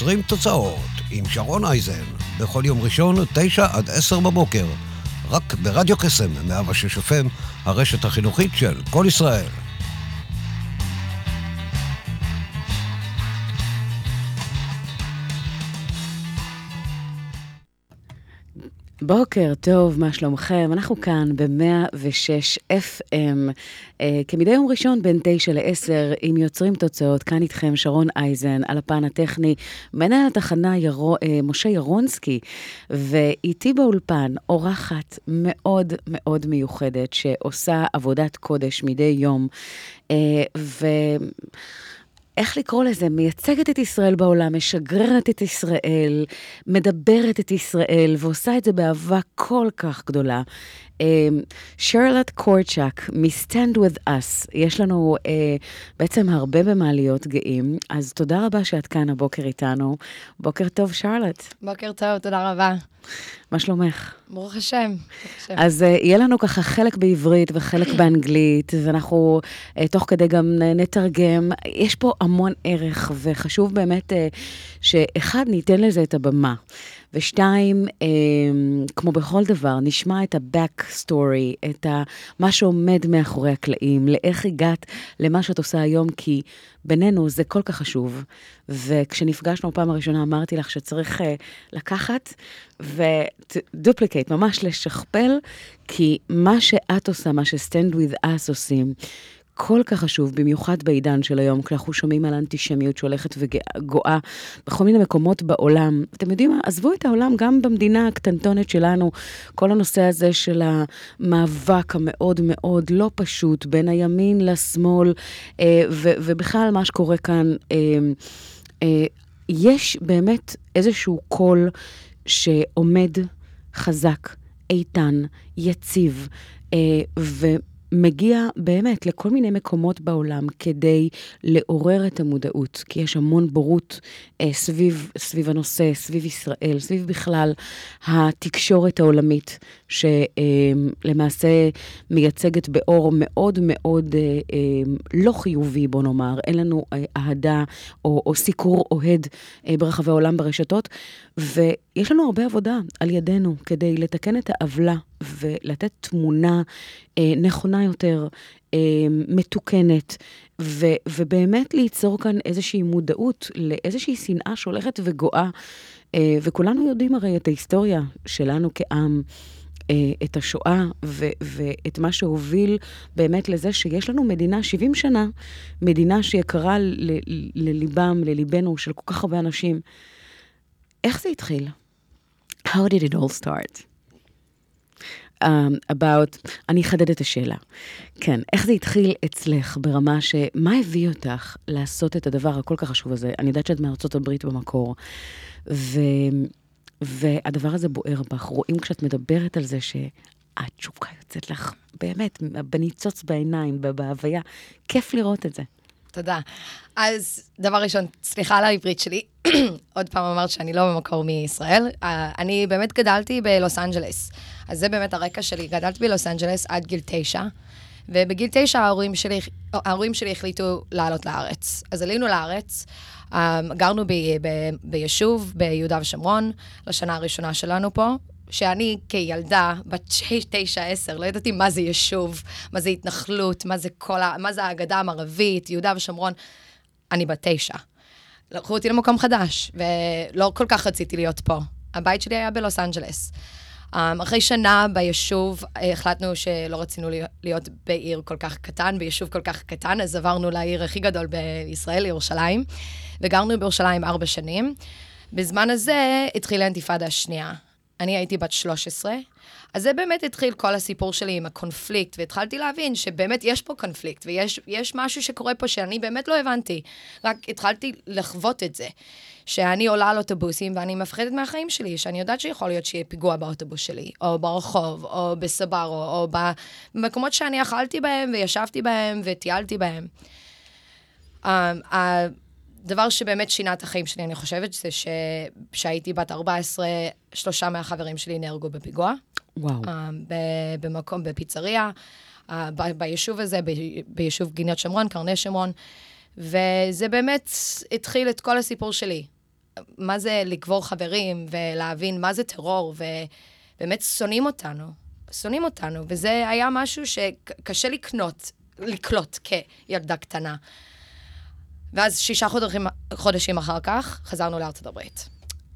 יוצרים תוצאות עם שרון אייזן, בכל יום ראשון, 9 עד 10 בבוקר, רק ברדיו קסם, 106 FM, הרשת החינוכית של כל ישראל. בוקר טוב, מה שלומכם? אנחנו כאן ב-106 FM, אה, כמדי יום ראשון בין 9 ל-10, עם יוצרים תוצאות, כאן איתכם שרון אייזן, על הפן הטכני, מנהל התחנה ירו, אה, משה ירונסקי, ואיתי באולפן אורחת מאוד מאוד מיוחדת, שעושה עבודת קודש מדי יום, אה, ו... איך לקרוא לזה? מייצגת את ישראל בעולם, משגררת את ישראל, מדברת את ישראל, ועושה את זה באהבה כל כך גדולה. אמ, שרלט קורצ'אק מ-Stand With Us, יש לנו uh, בעצם הרבה במה להיות גאים, אז תודה רבה שאת כאן הבוקר איתנו. בוקר טוב, שרלט. בוקר טוב, תודה רבה. מה שלומך? ברוך השם. אז uh, יהיה לנו ככה חלק בעברית וחלק באנגלית, ואנחנו uh, תוך כדי גם נתרגם. יש פה המון ערך, וחשוב באמת uh, שאחד, ניתן לזה את הבמה. ושתיים, אה, כמו בכל דבר, נשמע את ה-back story, את ה, מה שעומד מאחורי הקלעים, לאיך הגעת למה שאת עושה היום, כי בינינו זה כל כך חשוב. וכשנפגשנו בפעם הראשונה אמרתי לך שצריך אה, לקחת ודופליקייט, ממש לשכפל, כי מה שאת עושה, מה ש-Stand with us עושים, כל כך חשוב, במיוחד בעידן של היום, כשאנחנו שומעים על אנטישמיות שהולכת וגואה בכל מיני מקומות בעולם. אתם יודעים מה? עזבו את העולם, גם במדינה הקטנטונת שלנו, כל הנושא הזה של המאבק המאוד מאוד לא פשוט בין הימין לשמאל, אה, ובכלל מה שקורה כאן, אה, אה, יש באמת איזשהו קול שעומד חזק, איתן, יציב, ו... מגיע באמת לכל מיני מקומות בעולם כדי לעורר את המודעות, כי יש המון בורות אה, סביב, סביב הנושא, סביב ישראל, סביב בכלל התקשורת העולמית, שלמעשה מייצגת באור מאוד מאוד אה, אה, לא חיובי, בוא נאמר, אין לנו אה, אהדה או, או סיקור אוהד ברחבי העולם ברשתות, ויש לנו הרבה עבודה על ידינו כדי לתקן את העוולה ולתת תמונה נכונה יותר, מתוקנת, ו, ובאמת ליצור כאן איזושהי מודעות לאיזושהי שנאה שהולכת וגואה. אה, וכולנו יודעים הרי את ההיסטוריה שלנו כעם. אה, את השואה ו- ואת מה שהוביל באמת לזה שיש לנו מדינה 70 שנה, מדינה שיקרה ל- לליבם, לליבנו של כל כך הרבה אנשים. איך זה התחיל? How did it all start? um, about, אני אחדד את השאלה. כן, איך זה התחיל אצלך ברמה ש... מה הביא אותך לעשות את הדבר הכל כך חשוב הזה? אני יודעת שאת מארצות הברית במקור, ו... והדבר הזה בוער בך. רואים כשאת מדברת על זה שהתשוקה יוצאת לך באמת בניצוץ בעיניים, בהוויה. כיף לראות את זה. תודה. אז דבר ראשון, סליחה על העברית שלי. עוד פעם אמרת שאני לא במקור מישראל. Uh, אני באמת גדלתי בלוס אנג'לס. אז זה באמת הרקע שלי. גדלתי בלוס אנג'לס עד גיל תשע, ובגיל תשע ההורים שלי, ההורים שלי החליטו לעלות לארץ. אז עלינו לארץ, גרנו ב, ב, ביישוב ביהודה ושומרון, לשנה הראשונה שלנו פה, שאני כילדה, בת תשע, עשר, לא ידעתי מה זה יישוב, מה זה התנחלות, מה זה כל ה... מה זה האגדה המערבית, יהודה ושומרון. אני בת תשע. לקחו אותי למקום חדש, ולא כל כך רציתי להיות פה. הבית שלי היה בלוס אנג'לס. Um, אחרי שנה ביישוב החלטנו שלא רצינו להיות בעיר כל כך קטן, ביישוב כל כך קטן, אז עברנו לעיר הכי גדול בישראל, ירושלים, וגרנו בירושלים ארבע שנים. בזמן הזה התחילה האינתיפאדה השנייה. אני הייתי בת 13, אז זה באמת התחיל כל הסיפור שלי עם הקונפליקט, והתחלתי להבין שבאמת יש פה קונפליקט, ויש יש משהו שקורה פה שאני באמת לא הבנתי. רק התחלתי לחוות את זה. שאני עולה על אוטובוסים ואני מפחדת מהחיים שלי, שאני יודעת שיכול להיות שיהיה פיגוע באוטובוס שלי, או ברחוב, או בסברו, או במקומות שאני אכלתי בהם וישבתי בהם וטיילתי בהם. Um, הדבר שבאמת שינה את החיים שלי, אני חושבת, זה שכשהייתי בת 14, שלושה מהחברים שלי נהרגו בפיגוע. וואו. Uh, במקום, בפיצריה, uh, ב- ביישוב הזה, ב- ביישוב גינות שומרון, קרני שומרון. וזה באמת התחיל את כל הסיפור שלי. מה זה לקבור חברים, ולהבין מה זה טרור, ובאמת שונאים אותנו. שונאים אותנו, וזה היה משהו שקשה לקנות, לקלוט כילדה קטנה. ואז שישה חודשים, חודשים אחר כך חזרנו לארצות הברית.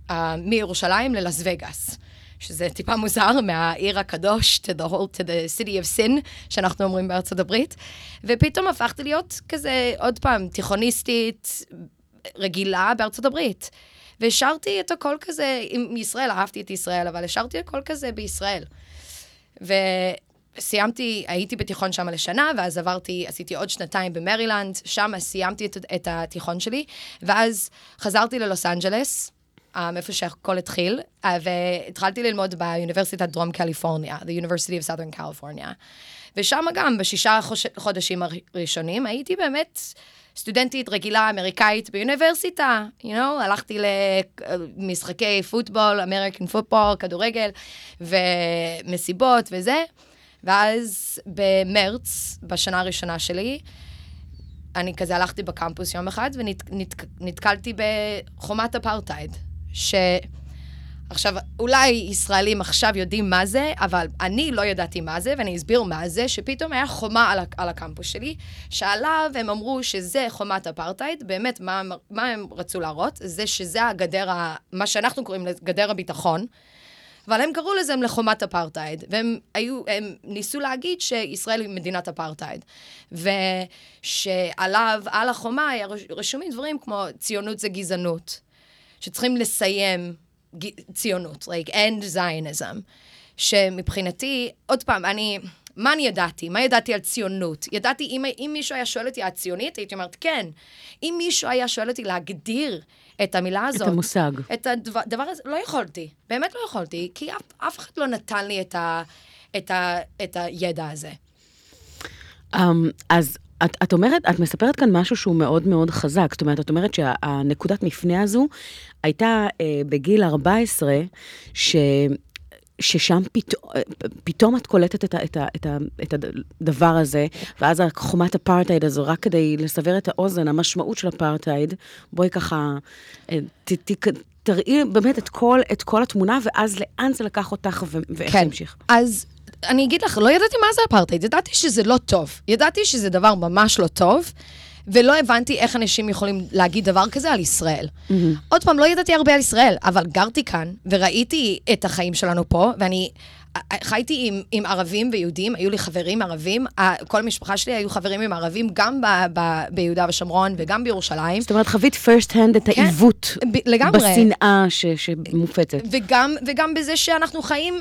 Uh, מירושלים ללאס וגאס, שזה טיפה מוזר, מהעיר הקדוש to the, whole, to the city of sin, שאנחנו אומרים בארצות הברית. ופתאום הפכתי להיות כזה, עוד פעם, תיכוניסטית רגילה בארצות הברית. והשארתי את הכל כזה עם ישראל, אהבתי את ישראל, אבל השארתי הכל כזה בישראל. וסיימתי, הייתי בתיכון שם לשנה, ואז עברתי, עשיתי עוד שנתיים במרילנד, שם סיימתי את, את התיכון שלי, ואז חזרתי ללוס אנג'לס, מאיפה שהכל התחיל, אה, והתחלתי ללמוד באוניברסיטת דרום קליפורניה, the University of Southern California. ושם גם, בשישה חודשים הראשונים, הייתי באמת סטודנטית רגילה אמריקאית באוניברסיטה, you know, הלכתי למשחקי פוטבול, אמריקן פוטבול, כדורגל, ומסיבות וזה. ואז במרץ, בשנה הראשונה שלי, אני כזה הלכתי בקמפוס יום אחד ונתקלתי בחומת אפרטהייד, ש... עכשיו, אולי ישראלים עכשיו יודעים מה זה, אבל אני לא ידעתי מה זה, ואני אסביר מה זה, שפתאום היה חומה על, על הקמפוס שלי, שעליו הם אמרו שזה חומת אפרטהייד, באמת, מה, מה הם רצו להראות? זה שזה הגדר, ה, מה שאנחנו קוראים לגדר הביטחון, אבל הם קראו לזה לחומת אפרטהייד, והם היו, הם ניסו להגיד שישראל היא מדינת אפרטהייד. ושעליו, על החומה, היה רשומים דברים כמו ציונות זה גזענות, שצריכים לסיים ציונות, like end Zionism, שמבחינתי, עוד פעם, אני, מה אני ידעתי? מה ידעתי על ציונות? ידעתי, אם, אם מישהו היה שואל אותי, את ציונית? הייתי אומרת, כן. אם מישהו היה שואל אותי להגדיר את המילה הזאת... את המושג. את הדבר הזה, לא יכולתי. באמת לא יכולתי, כי אף, אף אחד לא נתן לי את, ה, את, ה, את הידע הזה. Um, אז את, את אומרת, את מספרת כאן משהו שהוא מאוד מאוד חזק. זאת אומרת, את אומרת שהנקודת מפנה הזו הייתה אה, בגיל 14, ש... ששם פתאום, פתאום את קולטת את, ה, את, ה, את, ה, את הדבר הזה, ואז חומת אפרטהייד הזו, רק כדי לסבר את האוזן, המשמעות של אפרטהייד, בואי ככה, אה, ת, ת, תראי באמת את כל, את כל התמונה, ואז לאן זה לקח אותך ואיך כן. זה המשיך. אז אני אגיד לך, לא ידעתי מה זה אפרטהייד, ידעתי שזה לא טוב. ידעתי שזה דבר ממש לא טוב. ולא הבנתי איך אנשים יכולים להגיד דבר כזה על ישראל. Mm-hmm. עוד פעם, לא ידעתי הרבה על ישראל, אבל גרתי כאן, וראיתי את החיים שלנו פה, ואני חייתי עם, עם ערבים ויהודים, היו לי חברים ערבים, כל המשפחה שלי היו חברים עם ערבים, גם ב, ב, ביהודה ושומרון וגם בירושלים. זאת אומרת, חווית first hand את כן, העיוות. לגמרי. בשנאה ש, שמופצת. וגם, וגם בזה שאנחנו חיים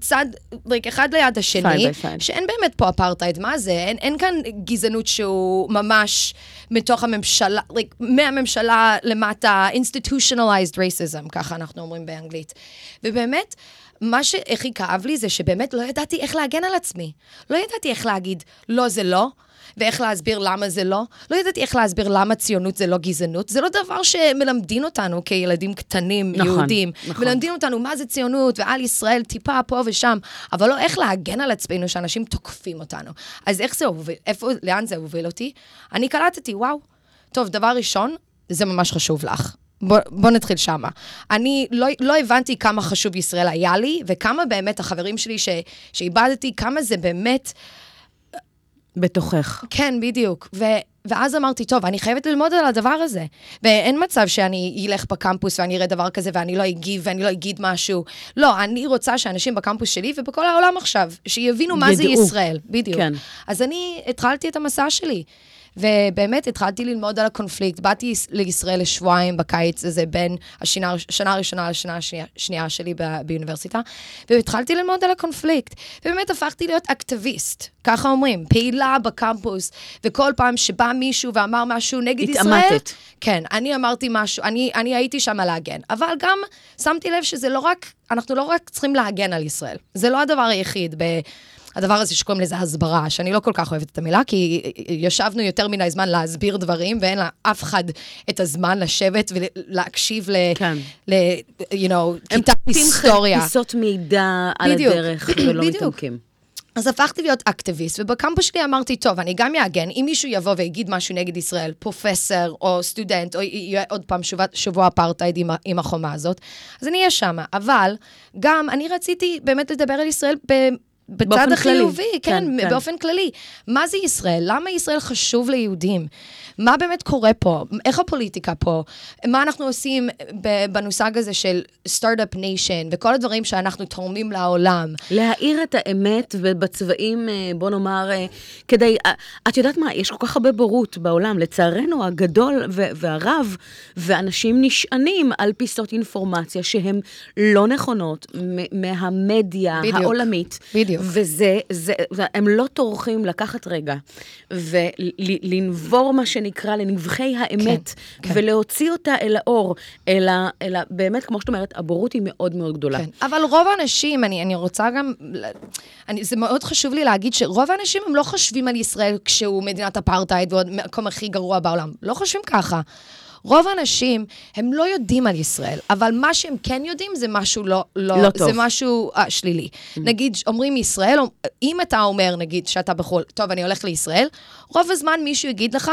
צד, like, אחד ליד השני, שאין באמת פה אפרטהייד, מה זה? אין, אין כאן גזענות שהוא ממש מתוך הממשלה, like, מהממשלה למטה, institutionalized racism, ככה אנחנו אומרים באנגלית. ובאמת, מה שהכי כאב לי זה שבאמת לא ידעתי איך להגן על עצמי. לא ידעתי איך להגיד, לא, זה לא, ואיך להסביר למה זה לא. לא ידעתי איך להסביר למה ציונות זה לא גזענות. זה לא דבר שמלמדים אותנו כילדים קטנים, נכון, יהודים. נכון. מלמדים אותנו מה זה ציונות, ועל ישראל טיפה פה ושם, אבל לא איך להגן על עצמנו שאנשים תוקפים אותנו. אז איך זה הוביל, איפה, לאן זה הוביל אותי? אני קלטתי, וואו, טוב, דבר ראשון, זה ממש חשוב לך. בוא, בוא נתחיל שמה. אני לא, לא הבנתי כמה חשוב ישראל היה לי, וכמה באמת החברים שלי ש, שאיבדתי, כמה זה באמת... בתוכך. כן, בדיוק. ו, ואז אמרתי, טוב, אני חייבת ללמוד על הדבר הזה. ואין מצב שאני אלך בקמפוס ואני אראה דבר כזה ואני לא אגיב ואני לא אגיד משהו. לא, אני רוצה שאנשים בקמפוס שלי ובכל העולם עכשיו, שיבינו מה ידעו. זה ישראל. בדיוק. כן. אז אני התחלתי את המסע שלי. ובאמת התחלתי ללמוד על הקונפליקט. באתי לישראל לשבועיים בקיץ הזה, בין השנה, השנה הראשונה לשנה השנייה, שלי באוניברסיטה, והתחלתי ללמוד על הקונפליקט. ובאמת הפכתי להיות אקטיביסט, ככה אומרים, פעילה בקמפוס, וכל פעם שבא מישהו ואמר משהו נגד ישראל... התעמתת. כן, אני אמרתי משהו, אני, אני הייתי שם להגן. אבל גם שמתי לב שזה לא רק, אנחנו לא רק צריכים להגן על ישראל. זה לא הדבר היחיד. ב... הדבר הזה שקוראים לזה הסברה, שאני לא כל כך אוהבת את המילה, כי ישבנו יותר מדי זמן להסביר דברים, ואין לאף אחד את הזמן לשבת ולהקשיב ל... כן. ל you know, הם כיתת פותחים היסטוריה. פיסות מידע על. הדרך ולא. מתעמקים. אז הפכתי להיות אקטיביסט, ובקמפוס שלי אמרתי, טוב, אני גם אעגן, אם מישהו יבוא ויגיד משהו נגד ישראל, פרופסור או סטודנט, או יהיה עוד פעם שבוע, שבוע אפרטהייד עם, עם החומה הזאת, אז אני אהיה שם. אבל גם אני רציתי באמת לדבר על ישראל ב... בצד החיובי, כללי. כן, כן, כן. באופן כללי. מה זה ישראל? למה ישראל חשוב ליהודים? מה באמת קורה פה? איך הפוליטיקה פה? מה אנחנו עושים במושג הזה של start-up nation, וכל הדברים שאנחנו תורמים לעולם? להאיר את האמת ובצבעים, אה, בוא נאמר, אה, כדי... אה, את יודעת מה, יש כל כך הרבה בורות בעולם, לצערנו הגדול והרב, ואנשים נשענים על פיסות אינפורמציה שהן לא נכונות מהמדיה בדיוק. העולמית. בדיוק. וזה, זה, הם לא טורחים לקחת רגע ולנבור, מה שנקרא, לנבחי האמת, כן, כן. ולהוציא אותה אל האור, אלא, אלא באמת, כמו שאת אומרת, הבורות היא מאוד מאוד גדולה. כן, אבל רוב האנשים, אני, אני רוצה גם, אני, זה מאוד חשוב לי להגיד שרוב האנשים הם לא חושבים על ישראל כשהוא מדינת אפרטהייד ועוד מקום הכי גרוע בעולם. לא חושבים ככה. רוב האנשים, הם לא יודעים על ישראל, אבל מה שהם כן יודעים זה משהו לא, לא, לא טוב. זה משהו אה, שלילי. נגיד, אומרים ישראל, אם אתה אומר, נגיד, שאתה בחו"ל, טוב, אני הולך לישראל, רוב הזמן מישהו יגיד לך,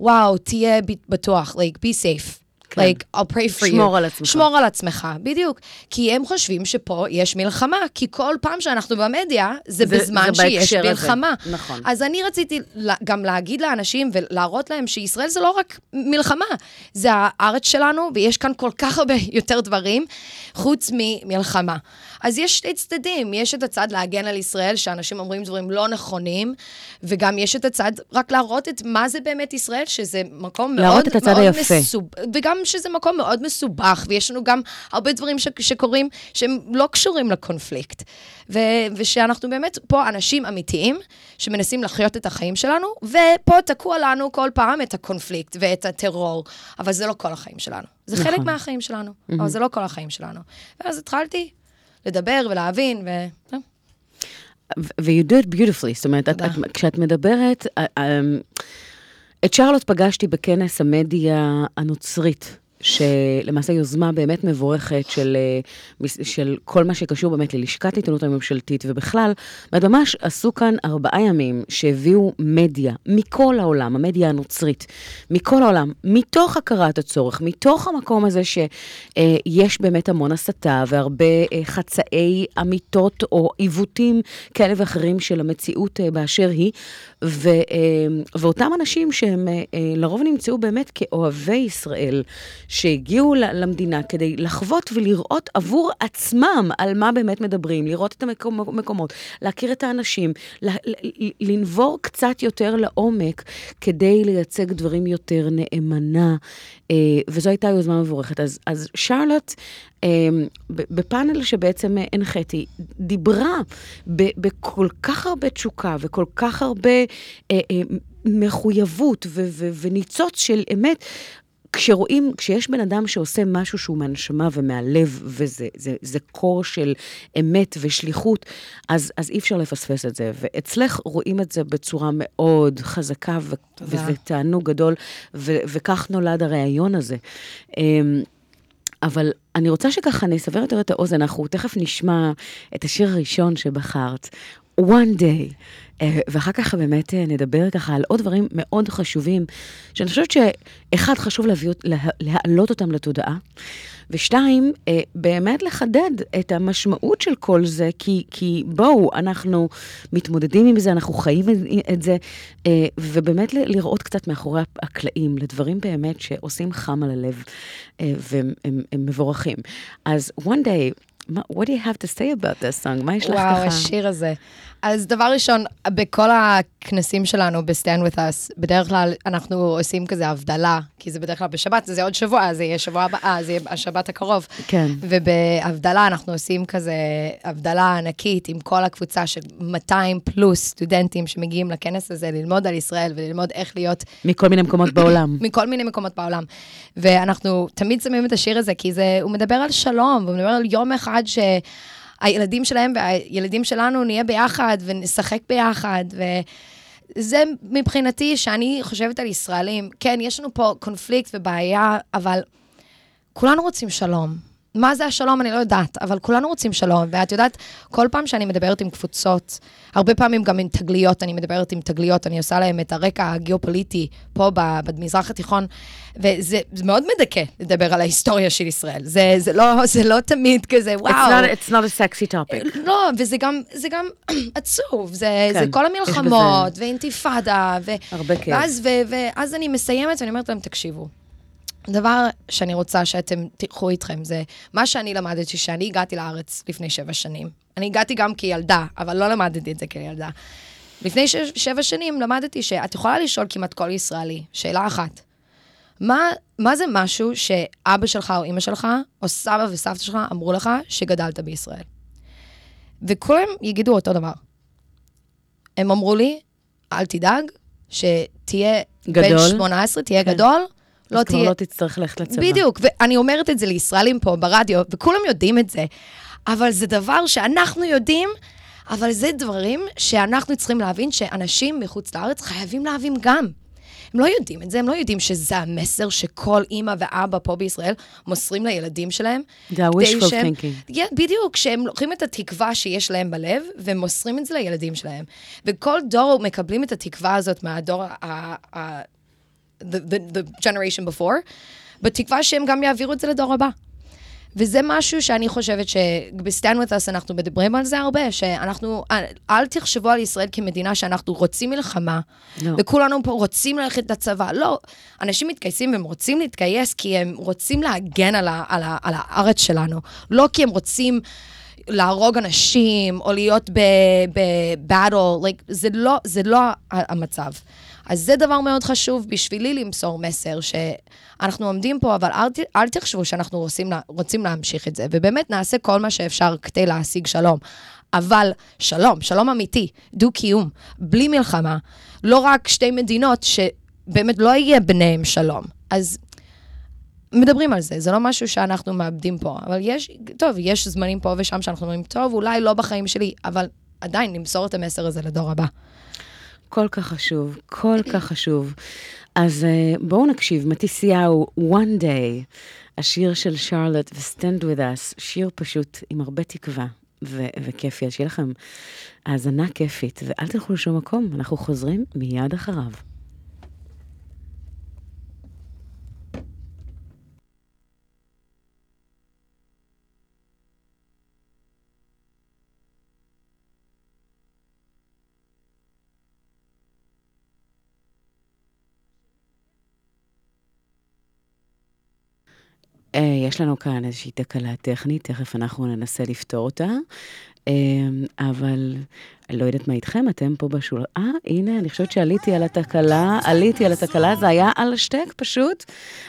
וואו, תהיה בטוח, like, be safe. כן. Like, I'll pray for you. שמור על עצמך. שמור על עצמך, בדיוק. כי הם חושבים שפה יש מלחמה, כי כל פעם שאנחנו במדיה, זה, זה- בזמן זה שיש בהקשר הזה. מלחמה. נכון. אז אני רציתי גם להגיד לאנשים ולהראות להם שישראל זה לא רק מלחמה, זה הארץ שלנו, ויש כאן כל כך הרבה יותר דברים חוץ ממלחמה. אז יש שתי צדדים, יש את הצד להגן על ישראל, שאנשים אומרים דברים לא נכונים, וגם יש את הצד רק להראות את מה זה באמת ישראל, שזה מקום להראות מאוד את הצד מאוד היפה. מסוב... וגם שזה מקום מאוד מסובך, ויש לנו גם הרבה דברים ש... שקורים שהם לא קשורים לקונפליקט. ו... ושאנחנו באמת פה אנשים אמיתיים, שמנסים לחיות את החיים שלנו, ופה תקוע לנו כל פעם את הקונפליקט ואת הטרור, אבל זה לא כל החיים שלנו. זה חלק נכון. מהחיים שלנו, אבל זה לא כל החיים שלנו. ואז התחלתי לדבר ולהבין, ו... ו- you do it beautifully, זאת אומרת, את. את, כשאת מדברת, אה, אה, את שרלוט פגשתי בכנס המדיה הנוצרית. שלמעשה יוזמה באמת מבורכת של, אה, של כל מה שקשור באמת ללשכת עיתונות הממשלתית, ובכלל, ואת ממש עשו כאן ארבעה ימים שהביאו מדיה מכל העולם, המדיה הנוצרית, מכל העולם, מתוך הכרת הצורך, מתוך המקום הזה שיש באמת המון הסתה והרבה אה, חצאי אמיתות או עיוותים כאלה ואחרים של המציאות אה, באשר היא, ו, אה, ואותם אנשים שהם אה, אה, לרוב נמצאו באמת כאוהבי ישראל, שהגיעו למדינה כדי לחוות ולראות עבור עצמם על מה באמת מדברים, לראות את המקומות, להכיר את האנשים, לנבור קצת יותר לעומק כדי לייצג דברים יותר נאמנה, וזו הייתה יוזמה מבורכת. אז, אז שרלוט, אה, בפאנל שבעצם אה, הנחיתי, דיברה ב- בכל כך הרבה תשוקה וכל כך הרבה אה, אה, מחויבות ו- ו- וניצוץ של אמת. כשרואים, כשיש בן אדם שעושה משהו שהוא מהנשמה ומהלב, וזה זה, זה קור של אמת ושליחות, אז, אז אי אפשר לפספס את זה. ואצלך רואים את זה בצורה מאוד חזקה, ו- וזה תענוג גדול, ו- וכך נולד הריאיון הזה. אמ, אבל אני רוצה שככה נסבר יותר את האוזן, אנחנו תכף נשמע את השיר הראשון שבחרת, One Day, ואחר כך באמת אה, נדבר ככה על עוד דברים מאוד חשובים, שאני חושבת שאחד, חשוב להביא, להעלות אותם לתודעה, ושתיים, אה, באמת לחדד את המשמעות של כל זה, כי, כי בואו, אנחנו מתמודדים עם זה, אנחנו חיים את- זה, אה, ובאמת לראות קצת מאחורי הקלעים, לדברים באמת שעושים חם על הלב, אה, והם הם, הם מבורכים. אז one day, מה- what do you have to say about this song? מה יש לך וואו, ככה? השיר הזה. אז דבר ראשון, בכל הכנסים שלנו ב-Stand With Us, בדרך כלל אנחנו עושים כזה הבדלה, כי זה בדרך כלל בשבת, זה עוד שבוע, זה יהיה שבוע הבא, זה יהיה השבת הקרוב. כן. ובהבדלה אנחנו עושים כזה הבדלה ענקית עם כל הקבוצה של 200 פלוס סטודנטים שמגיעים לכנס הזה ללמוד על ישראל וללמוד איך להיות מכל מיני מקומות בעולם. מכל מיני מקומות בעולם. ואנחנו תמיד שמים את השיר הזה, כי זה, הוא מדבר על שלום, הוא מדבר על יום אחד שהילדים שלהם והילדים שלנו נהיה ביחד ונשחק ביחד, וזה מבחינתי, שאני חושבת על ישראלים, כן, יש לנו פה קונפליקט ובעיה, אבל כולנו רוצים שלום. מה זה השלום, אני לא יודעת, אבל כולנו רוצים שלום. ואת יודעת, כל פעם שאני מדברת עם קבוצות, הרבה פעמים גם עם תגליות, אני מדברת עם תגליות, אני עושה להם את הרקע הגיאופוליטי פה במזרח התיכון, וזה זה מאוד מדכא לדבר על ההיסטוריה של ישראל. זה, זה, לא, זה לא תמיד כזה, וואו. It's not, it's not a sexy topic. לא, וזה גם, זה גם עצוב, זה, כן, זה כל המלחמות, ואינתיפאדה, ו... הרבה כאב. ואז, ו, ואז אני מסיימת ואני אומרת להם, תקשיבו, דבר שאני רוצה שאתם תיקחו איתכם זה מה שאני למדתי כשאני הגעתי לארץ לפני שבע שנים. אני הגעתי גם כילדה, אבל לא למדתי את זה כילדה. לפני ש- שבע שנים למדתי שאת יכולה לשאול כמעט כל ישראלי, שאלה אחת. מה, מה זה משהו שאבא שלך או אימא שלך, או סבא וסבתא שלך אמרו לך שגדלת בישראל? וכולם יגידו אותו דבר. הם אמרו לי, אל תדאג, שתהיה בן גדול. 18, תהיה כן. גדול, לא אז כבר תהיה... לא תצטרך ללכת לצבא. בדיוק, ואני אומרת את זה לישראלים פה ברדיו, וכולם יודעים את זה, אבל זה דבר שאנחנו יודעים, אבל זה דברים שאנחנו צריכים להבין שאנשים מחוץ לארץ חייבים להבין גם. הם לא יודעים את זה, הם לא יודעים שזה המסר שכל אימא ואבא פה בישראל מוסרים לילדים שלהם. זה ה- כדי wishful שהם- thinking. Yeah, בדיוק, שהם לוקחים את התקווה שיש להם בלב, ומוסרים את זה לילדים שלהם. וכל דור מקבלים את התקווה הזאת מהדור, the, the, the generation before, בתקווה שהם גם יעבירו את זה לדור הבא. וזה משהו שאני חושבת שב-Stand With Us אנחנו מדברים על זה הרבה, שאנחנו, אל, אל תחשבו על ישראל כמדינה שאנחנו רוצים מלחמה, לא. וכולנו פה רוצים ללכת לצבא. לא, אנשים מתגייסים והם רוצים להתגייס כי הם רוצים להגן על, ה, על, ה, על הארץ שלנו, לא כי הם רוצים להרוג אנשים או להיות ב-battle, like, זה לא, זה לא המצב. אז זה דבר מאוד חשוב בשבילי למסור מסר, שאנחנו עומדים פה, אבל אל, אל תחשבו שאנחנו רוצים, רוצים להמשיך את זה, ובאמת נעשה כל מה שאפשר כדי להשיג שלום. אבל שלום, שלום אמיתי, דו-קיום, בלי מלחמה, לא רק שתי מדינות שבאמת לא יהיה ביניהם שלום. אז מדברים על זה, זה לא משהו שאנחנו מאבדים פה, אבל יש, טוב, יש זמנים פה ושם שאנחנו אומרים, טוב, אולי לא בחיים שלי, אבל עדיין למסור את המסר הזה לדור הבא. כל כך חשוב, כל כך חשוב. אז uh, בואו נקשיב, מתיסיהו, One Day, השיר של שרלוט ו-Stand With Us, שיר פשוט עם הרבה תקווה ו- וכיפי, אז שיהיה לכם האזנה כיפית, ואל תלכו לשום מקום, אנחנו חוזרים מיד אחריו. יש לנו כאן איזושהי תקלה טכנית, תכף אנחנו ננסה לפתור אותה. אה, אבל לא יודעת מה איתכם, אתם פה בשול... אה, הנה, אני חושבת שעליתי על התקלה, עליתי על התקלה, זה היה על השטק פשוט.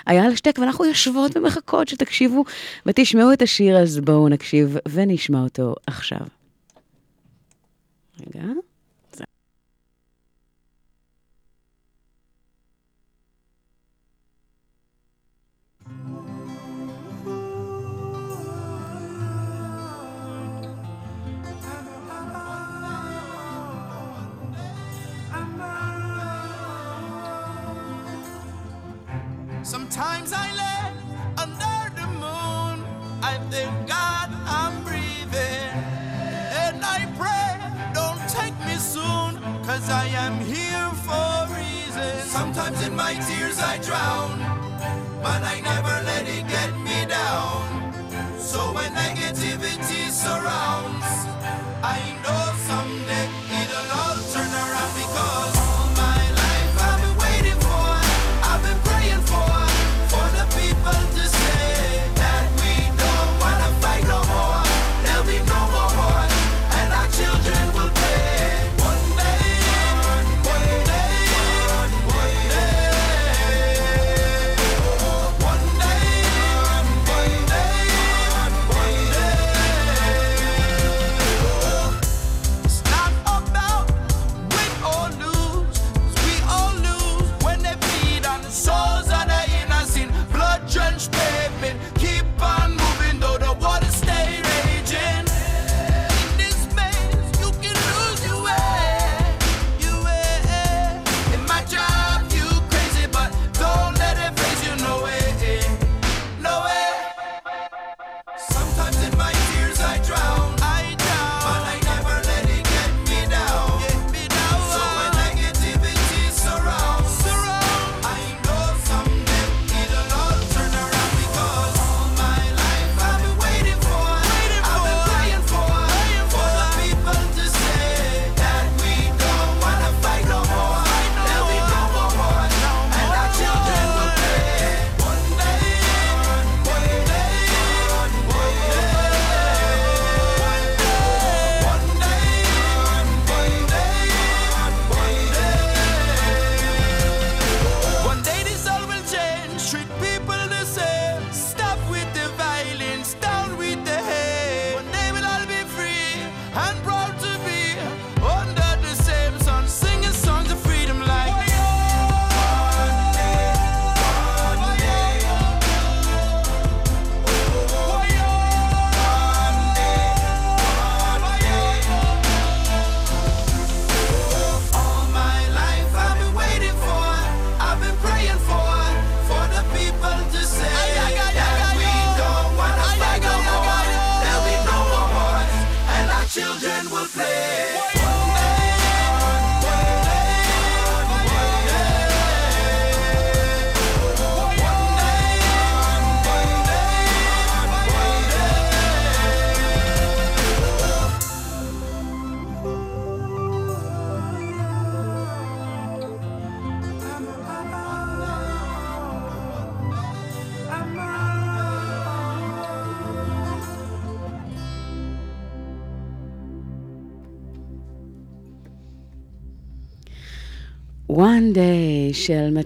היה על השטק, ואנחנו יושבות ומחכות שתקשיבו ותשמעו את השיר, אז בואו נקשיב ונשמע אותו עכשיו. רגע. Sometimes I lay under the moon. I thank God I'm breathing. And I pray, don't take me soon, cause I am here for a reason. Sometimes in my tears I drown,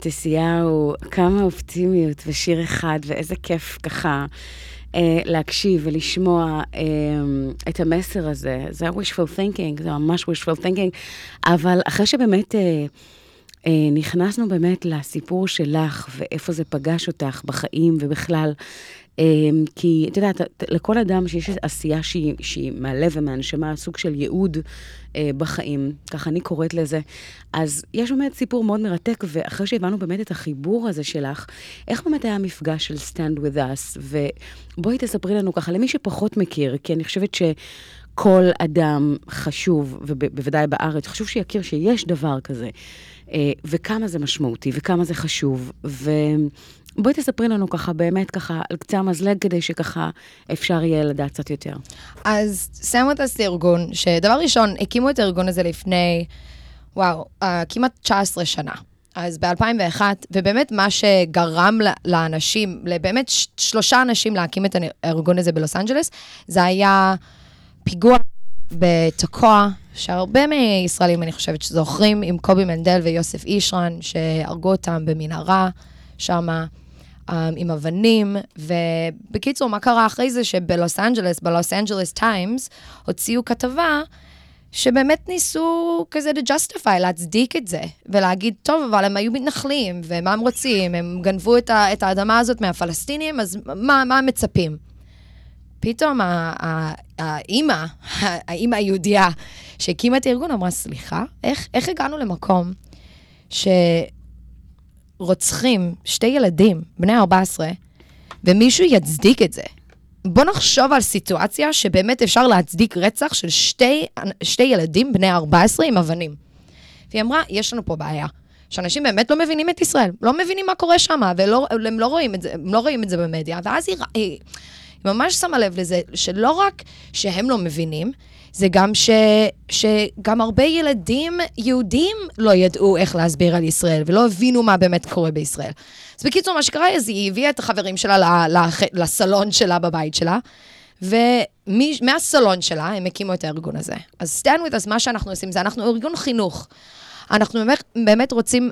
של מתיסיהו, כמה אופטימיות ושיר אחד, ואיזה כיף ככה אה, להקשיב ולשמוע אה, את המסר הזה. זה wishful thinking, זה ממש wishful thinking, אבל אחרי שבאמת... אה, אה, נכנסנו באמת לסיפור שלך ואיפה זה פגש אותך בחיים ובכלל. אה, כי את יודעת, לכל אדם שיש עשייה שהיא, שהיא מהלב ומהנשמה, סוג של ייעוד אה, בחיים, ככה אני קוראת לזה, אז יש באמת סיפור מאוד מרתק, ואחרי שהבנו באמת את החיבור הזה שלך, איך באמת היה המפגש של Stand With Us? ובואי תספרי לנו ככה, למי שפחות מכיר, כי אני חושבת ש... כל אדם חשוב, ובוודאי בארץ, חשוב שיכיר שיש דבר כזה. אה, וכמה זה משמעותי, וכמה זה חשוב. ובואי תספרי לנו ככה, באמת ככה, על קצה המזלג, כדי שככה אפשר יהיה לדעת קצת יותר. אז סמוטס זה ארגון, שדבר ראשון, הקימו את הארגון הזה לפני, וואו, uh, כמעט 19 שנה. אז ב-2001, ובאמת מה שגרם לאנשים, לבאמת שלושה אנשים להקים את הארגון הזה בלוס אנג'לס, זה היה פיגוע בתקוע, שהרבה מישראלים, אני חושבת, שזוכרים, עם קובי מנדל ויוסף אישרן, שהרגו אותם במנהרה um, עם אבנים. ובקיצור, מה קרה אחרי זה? שבלוס אנג'לס, בלוס אנג'לס טיימס, הוציאו כתבה שבאמת ניסו כזה to justify, להצדיק את זה, ולהגיד, טוב, אבל הם היו מתנחלים, ומה הם רוצים? הם גנבו את, ה, את האדמה הזאת מהפלסטינים, אז מה, מה הם מצפים? פתאום האימא, האימא היהודייה שהקימה את הארגון, אמרה, סליחה, איך, איך הגענו למקום שרוצחים שתי ילדים, בני 14, ומישהו יצדיק את זה? בוא נחשוב על סיטואציה שבאמת אפשר להצדיק רצח של שתי, שתי ילדים בני 14 עם אבנים. והיא אמרה, יש לנו פה בעיה. שאנשים באמת לא מבינים את ישראל, לא מבינים מה קורה שם, והם לא זה, לא רואים את זה במדיה, ואז היא, היא, היא ממש שמה לב לזה, שלא רק שהם לא מבינים, זה גם ש, שגם הרבה ילדים יהודים לא ידעו איך להסביר על ישראל, ולא הבינו מה באמת קורה בישראל. אז בקיצור, מה שקרה, אז היא הביאה את החברים שלה לסלון שלה בבית שלה, ומהסלון שלה הם הקימו את הארגון הזה. אז stand with us, מה שאנחנו עושים זה, אנחנו ארגון חינוך. אנחנו באמת, באמת רוצים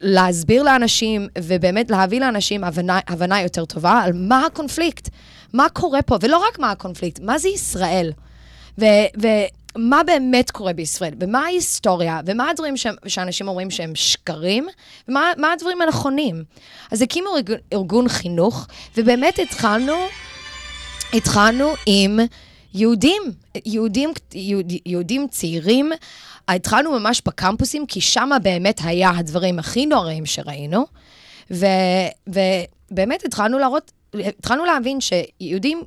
להסביר לאנשים, ובאמת להביא לאנשים הבנה, הבנה יותר טובה על מה הקונפליקט. מה קורה פה, ולא רק מה הקונפליקט, מה זה ישראל, ו, ומה באמת קורה בישראל, ומה ההיסטוריה, ומה הדברים ש, שאנשים אומרים שהם שקרים, ומה הדברים הנכונים. אז הקימו ארגון, ארגון חינוך, ובאמת התחלנו, התחלנו עם יהודים, יהודים, יהוד, יהודים צעירים. התחלנו ממש בקמפוסים, כי שם באמת היה הדברים הכי נוראים שראינו, ו, ובאמת התחלנו להראות התחלנו להבין שיהודים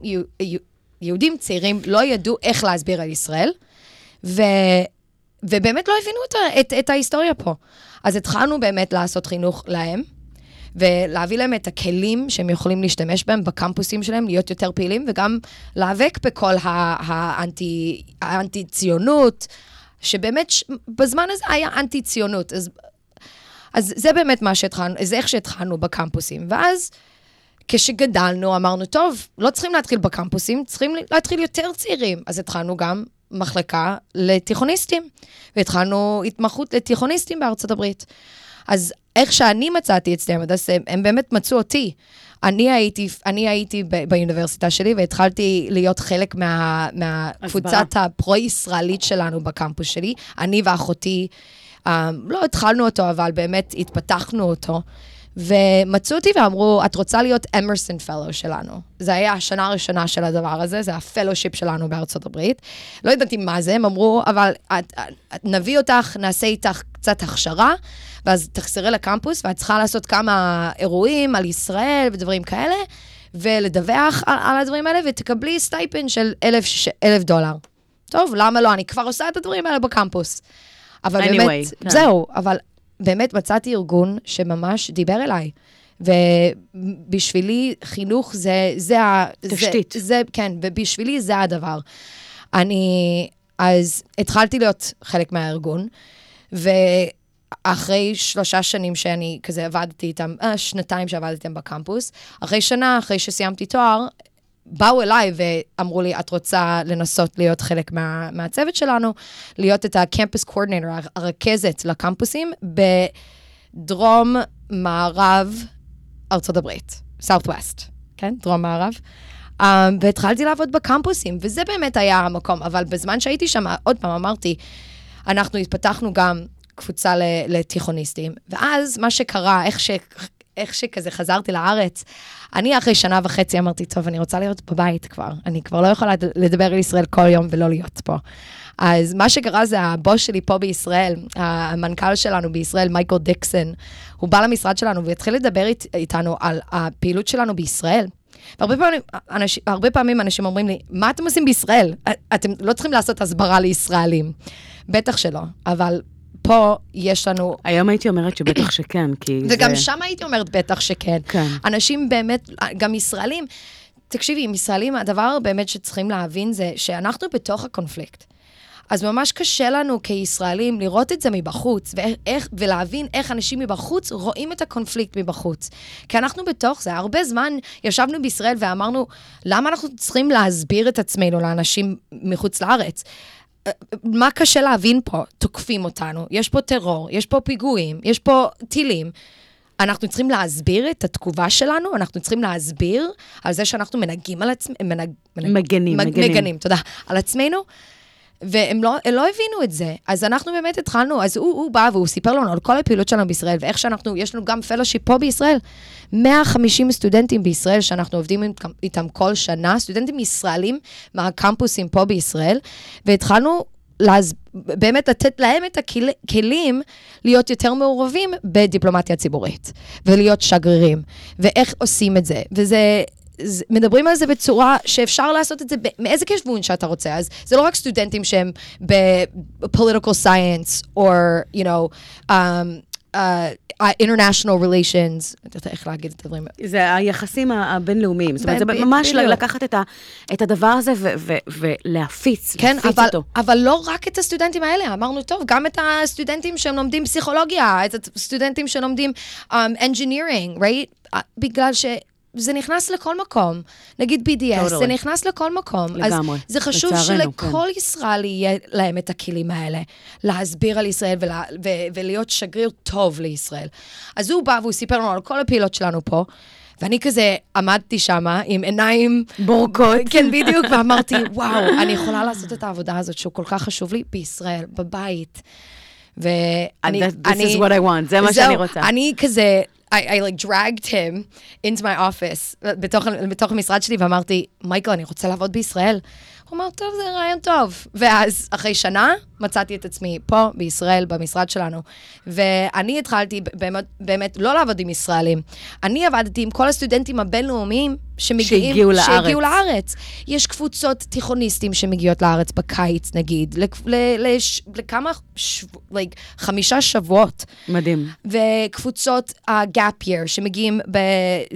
יהודים צעירים לא ידעו איך להסביר על ישראל, ו, ובאמת לא הבינו את, את, את ההיסטוריה פה. אז התחלנו באמת לעשות חינוך להם, ולהביא להם את הכלים שהם יכולים להשתמש בהם בקמפוסים שלהם, להיות יותר פעילים, וגם להיאבק בכל האנטי, האנטי-ציונות, שבאמת ש... בזמן הזה היה אנטי-ציונות. אז, אז זה באמת מה שהתחלנו, זה איך שהתחלנו בקמפוסים. ואז כשגדלנו, אמרנו, טוב, לא צריכים להתחיל בקמפוסים, צריכים להתחיל יותר צעירים. אז התחלנו גם מחלקה לתיכוניסטים, והתחלנו התמחות לתיכוניסטים בארצות הברית. אז איך שאני מצאתי את StandWithUs, הם, הם באמת מצאו אותי. אני הייתי, אני הייתי באוניברסיטה שלי והתחלתי להיות חלק מה, מהקבוצת הפרו-ישראלית שלנו בקמפוס שלי. אני ואחותי, um, לא התחלנו אותו, אבל באמת התפתחנו אותו. ומצאו אותי ואמרו, את רוצה להיות Emerson fellow שלנו. זה היה השנה הראשונה של הדבר הזה, זה ה fellowship שלנו בארצות הברית. לא ידעתי מה זה, הם אמרו, אבל את, את, נביא אותך, נעשה איתך קצת הכשרה, ואז תחזרי לקמפוס, ואת צריכה לעשות כמה אירועים על ישראל ודברים כאלה, ולדווח על, על הדברים האלה, ותקבלי סטייפן של אלף, אלף דולר. טוב, למה לא? אני כבר עושה את הדברים האלה בקמפוס. אבל anyway, באמת, כן. זהו, אבל באמת מצאתי ארגון שממש דיבר אליי. ובשבילי חינוך זה, זה. תשתית. זה, זה, כן, ובשבילי זה הדבר. אני, אז התחלתי להיות חלק מהארגון, ואחרי שלושה שנים שאני כזה עבדתי איתם, אה, שנתיים שעבדתי איתם בקמפוס, אחרי שנה, אחרי שסיימתי תואר, באו אליי ואמרו לי, את רוצה לנסות להיות חלק מה, מהצוות שלנו, להיות את הקמפוס קורדינטור, הרכזת לקמפוסים בדרום מערב ארצות הברית, Southwest, כן? דרום מערב. Um, והתחלתי לעבוד בקמפוסים, וזה באמת היה המקום, אבל בזמן שהייתי שם, עוד פעם אמרתי, אנחנו התפתחנו גם קבוצה לתיכוניסטים, ואז מה שקרה, איך, ש- איך שכזה חזרתי לארץ, אני אחרי שנה וחצי אמרתי, טוב, אני רוצה להיות בבית כבר, אני כבר לא יכולה לדבר על ישראל כל יום ולא להיות פה. אז מה שקרה זה הבוס שלי פה בישראל, המנכ"ל שלנו בישראל, מייקל דיקסון, הוא בא למשרד שלנו והתחיל לדבר אית, איתנו על הפעילות שלנו בישראל. והרבה פעמים, אנשים, הרבה פעמים אנשים אומרים לי, מה אתם עושים בישראל? אתם לא צריכים לעשות הסברה לישראלים. בטח שלא, אבל פה יש לנו... היום הייתי אומרת שבטח שכן, כי וגם זה... שם הייתי אומרת בטח שכן. כן. אנשים באמת, גם ישראלים, תקשיבי, עם ישראלים, הדבר באמת שצריכים להבין זה שאנחנו בתוך הקונפליקט. אז ממש קשה לנו כישראלים לראות את זה מבחוץ, ואיך, ולהבין איך אנשים מבחוץ רואים את הקונפליקט מבחוץ. כי אנחנו בתוך זה. הרבה זמן ישבנו בישראל ואמרנו, למה אנחנו צריכים להסביר את עצמנו לאנשים מחוץ לארץ? מה קשה להבין פה? תוקפים אותנו, יש פה טרור, יש פה פיגועים, יש פה טילים. אנחנו צריכים להסביר את התגובה שלנו, אנחנו צריכים להסביר על זה שאנחנו מנהגים על עצמנו, מנהג, מגנים, מג, מגנים. מגנים, תודה, על עצמנו. והם לא, לא הבינו את זה. אז אנחנו באמת התחלנו, אז הוא, הוא בא והוא סיפר לנו על כל הפעילות שלנו בישראל, ואיך שאנחנו, יש לנו גם פלושיפ פה בישראל. 150 סטודנטים בישראל שאנחנו עובדים איתם, כל שנה, סטודנטים ישראלים מהקמפוסים פה בישראל, והתחלנו להז... באמת לתת להם את הכלים להיות יותר מעורבים בדיפלומטיה ציבורית, ולהיות שגרירים, ואיך עושים את זה. וזה... מדברים על זה בצורה שאפשר לעשות את זה מאיזה כיוון שאתה רוצה. אז זה לא רק סטודנטים שהם ב-political science, or, you know, um, uh, international relations, אני יודעת איך להגיד את הדברים. זה היחסים הבינלאומיים. זאת אומרת, זה ממש. לקחת את, ה, את הדבר הזה ולהפיץ, כן, להפיץ אבל, אותו. אבל לא רק את הסטודנטים האלה, אמרנו, טוב, גם את הסטודנטים שהם לומדים פסיכולוגיה, את הסטודנטים שלומדים um, engineering, right? Uh, בגלל ש... זה נכנס לכל מקום. נגיד BDS. זה נכנס לכל מקום. לגמרי, אז זה חשוב לצערנו, שלכל כן. ישראלי יהיה להם את הכלים האלה, להסביר על ישראל ולה, ו, ולהיות שגריר טוב לישראל. אז הוא בא והוא סיפר לנו על כל הפעילות שלנו פה. ואני כזה עמדתי שם עם עיניים... בורקות. כן, בדיוק, ואמרתי, וואו, אני יכולה לעשות את העבודה הזאת שהוא כל כך חשוב לי בישראל, בבית. ואני... That- this is what I want, זה מה שאני רוצה. אני כזה, I, I like dragged him into my office, בתוך, בתוך המשרד שלי, ואמרתי, מייקל, אני רוצה לעבוד בישראל. הוא אמר, טוב, זה רעיון טוב. ואז, אחרי שנה, מצאתי את עצמי פה, בישראל, במשרד שלנו. ואני התחלתי באמת, באמת לא לעבוד עם ישראלים. אני עבדתי עם כל הסטודנטים הבינלאומיים שמגיעים... שהגיעו לארץ. שהגיעו לארץ. יש קבוצות תיכוניסטים שמגיעות לארץ בקיץ, נגיד, לכ- ל- לש- לכמה, שב- like, חמישה שבועות. מדהים. וקבוצות ה-gap year שמגיעים ב-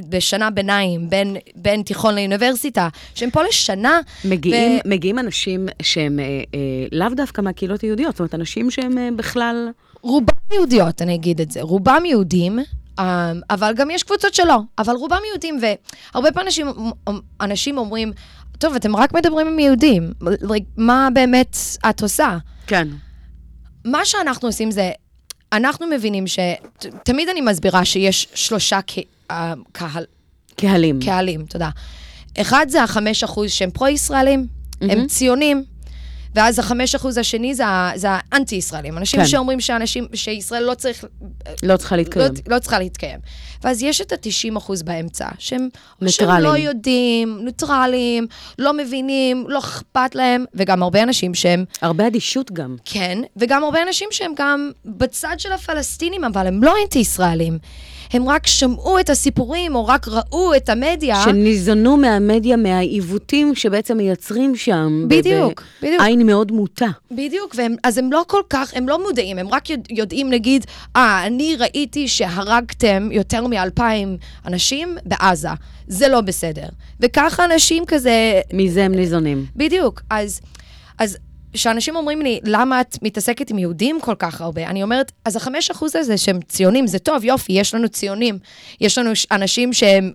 בשנה ביניים, בין, בין תיכון לאוניברסיטה, שהם פה לשנה. מגיעים, ו- מגיעים אנשים שהם אה, אה, לאו דווקא מהקהילות היהודיות, זאת אומרת, אנשים שהם אה, בכלל... רובם יהודיות, אני אגיד את זה. רובם יהודים, אבל גם יש קבוצות שלא. אבל רובם יהודים, והרבה פעמים אנשים, אנשים אומרים, טוב, אתם רק מדברים עם יהודים. like, מה באמת את עושה? כן. מה שאנחנו עושים זה, אנחנו מבינים ש... תמיד אני מסבירה שיש שלושה ק... אה, קהל, קהלים. קהלים, תודה. אחד זה החמש אחוז שהם פרו-ישראלים, הם ציונים, ואז החמש אחוז השני זה, זה האנטי-ישראלים. אנשים כן. שאומרים שאנשים, שישראל לא צריך... לא צריכה להתקיים. לא, לא צריכה להתקיים. ואז יש את ה-90 אחוז באמצע, שהם... או שהם ניטרלים. לא יודעים, ניטרלים, לא מבינים, לא אכפת להם, וגם הרבה אנשים שהם... הרבה אדישות גם. כן, וגם הרבה אנשים שהם גם בצד של הפלסטינים, אבל הם לא אנטי-ישראלים. הם רק שמעו את הסיפורים, או רק ראו את המדיה. שניזונו מהמדיה, מהעיוותים שבעצם מייצרים שם. ב- בדיוק, בדיוק. בעין מאוד מוטה. בדיוק, והם, אז הם לא כל כך, הם לא מודעים, הם רק יודע, יודעים להגיד, אה, אני ראיתי שהרגתם יותר מאלפיים אנשים בעזה, זה לא בסדר. וככה אנשים כזה, מזה הם ניזונים. בדיוק, אז, אז כשאנשים אומרים לי, למה את מתעסקת עם יהודים כל כך הרבה? אני אומרת, אז החמש אחוז הזה שהם ציונים, זה טוב, יופי, יש לנו ציונים. יש לנו אנשים שהם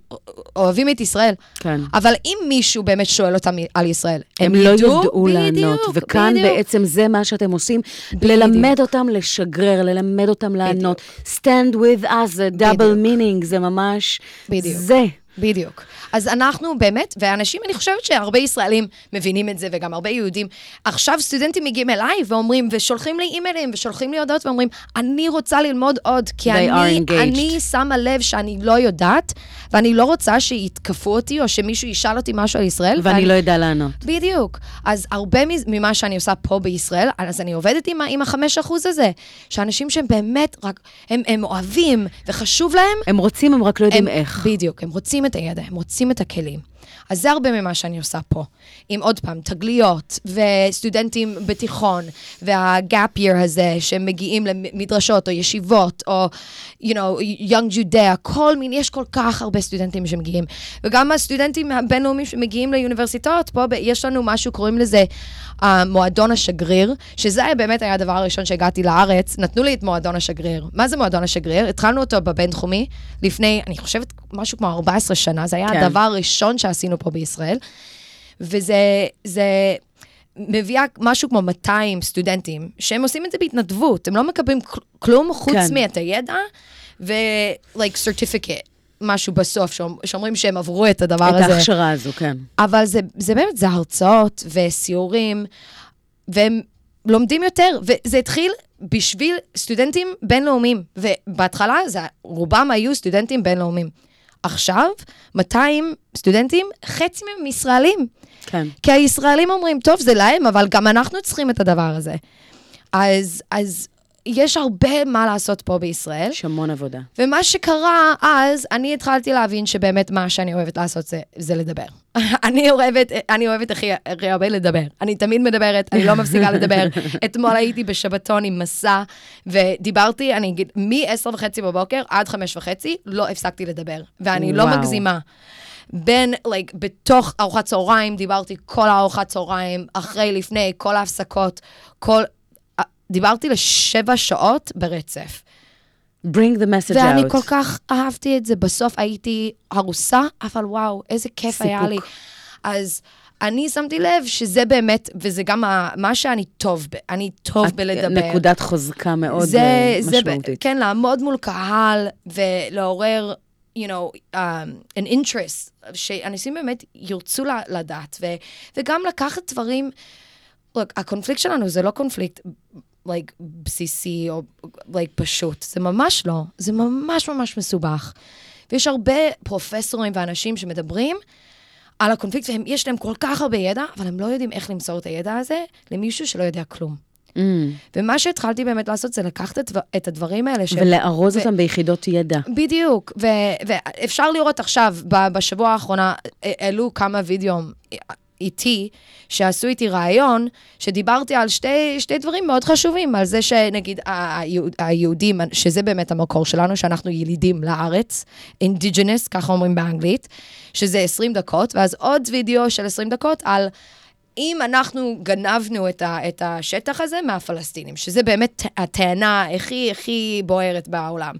אוהבים את ישראל. כן. אבל אם מישהו באמת שואל אותם על ישראל, הם לא ידעו לענות, בדיוק, וכאן בדיוק. בעצם זה מה שאתם עושים, ללמד אותם לשגרר, ללמד אותם לענות. StandWithUs, זה בדיוק. meaning, זה ממש... בדיוק. זה. בדיוק. אז אנחנו באמת, ואנשים, אני חושבת שהרבה ישראלים מבינים את זה, וגם הרבה יהודים. עכשיו סטודנטים מגיעים אליי ואומרים, ושולחים לי אימיילים, ושולחים לי הודעות, ואומרים, אני רוצה ללמוד עוד, כי אני. אני שמה לב שאני לא יודעת, ואני לא רוצה שיתקפו אותי, או שמישהו ישאל אותי משהו על ישראל. ואני לא יודע לענות. בדיוק. אז הרבה ממה שאני עושה פה בישראל, אז אני עובדת עם, עם החמש אחוז הזה, שאנשים שהם באמת רק, הם, הם אוהבים וחשוב להם, הם רוצים, הם רק לא יודעים הם, איך. בדיוק, הם רוצים את הידע, הם רוצים את הכלים. אז זה הרבה ממה שאני עושה פה. עם עוד פעם, תגליות, וסטודנטים בתיכון, וה-gap year הזה, שהם מגיעים למדרשות או ישיבות, או, you know, young Judea, כל מיני, יש כל כך הרבה סטודנטים שמגיעים. וגם הסטודנטים הבינלאומיים שמגיעים לאוניברסיטאות, פה יש לנו משהו, קוראים לזה uh, מועדון השגריר, שזה היה באמת היה הדבר הראשון שהגעתי לארץ, נתנו לי את מועדון השגריר. מה זה מועדון השגריר? התחלנו אותו בבינתחומי לפני, אני חושבת, משהו כמו 14 שנה, זה היה כן. הדבר הראשון שעשינו פה בישראל. וזה זה מביאה משהו כמו 200 סטודנטים, שהם עושים את זה בהתנדבות, הם לא מקבלים כל- כלום חוץ כן. מאת הידע, ו-like certificate, משהו בסוף, שאומ- שאומרים שהם עברו את הדבר את הזה. ההכשרה הזו, כן. אבל זה, זה באמת, זה הרצאות וסיורים, והם לומדים יותר, וזה התחיל בשביל סטודנטים בינלאומיים, ובהתחלה זה, רובם היו סטודנטים בינלאומיים. עכשיו, 200 סטודנטים, חצי מהם ישראלים. כן. כי הישראלים אומרים, טוב, זה להם, אבל גם אנחנו צריכים את הדבר הזה. אז, אז יש הרבה מה לעשות פה בישראל. יש המון עבודה. ומה שקרה אז, אני התחלתי להבין שבאמת מה שאני אוהבת לעשות זה, זה לדבר. אני אוהבת, אני אוהבת הכי, הרבה לדבר. אני תמיד מדברת, אני לא מפסיקה לדבר. אתמול הייתי בשבתון עם מסע, ודיברתי, אני אגיד, מ-10 וחצי בבוקר עד 5 וחצי, לא הפסקתי לדבר. ואני לא וואו. מגזימה. בין, like, בתוך ארוחת צהריים, דיברתי כל הארוחת צהריים, אחרי, לפני, כל ההפסקות, כל... דיברתי לשבע שעות ברצף. bring the message ואני out. כל כך אהבתי את זה. בסוף הייתי הרוסה, אבל וואו, איזה כיף היה סיפוק. לי. אז אני שמתי לב שזה באמת, וזה גם ה- מה שאני טוב ב... אני טוב את- בלדבר. נקודת חוזקה מאוד זה, אה, זה, משמעותית. כן, לעמוד מול קהל ולעורר, you know, um, an interest, שאנשים באמת ירצו לדעת, ו, וגם לקחת דברים, look, הקונפליקט שלנו זה לא קונפליקט, like, בסיסי או like, פשוט, זה ממש לא, זה ממש ממש מסובך. ויש הרבה פרופסורים ואנשים שמדברים על הקונפליקט, ויש להם כל כך הרבה ידע, אבל הם לא יודעים איך למסור את הידע הזה למישהו שלא יודע כלום. Mm. ומה שהתחלתי באמת לעשות זה לקחת את, את הדברים האלה. ש... ולארוז ו- אותם ביחידות ידע. בדיוק, ו- ואפשר לראות עכשיו, בשבוע האחרונה, העלו כמה וידאו איתי, שעשו איתי ראיון, שדיברתי על שתי, שתי דברים מאוד חשובים, על זה שנגיד היהודים, שזה באמת המקור שלנו, שאנחנו ילידים לארץ, אינדיג'נס, ככה אומרים באנגלית, שזה 20 דקות, ואז עוד וידאו של 20 דקות על... אם אנחנו גנבנו את, ה, את השטח הזה מהפלסטינים, שזה באמת הטענה הכי הכי בוערת בעולם.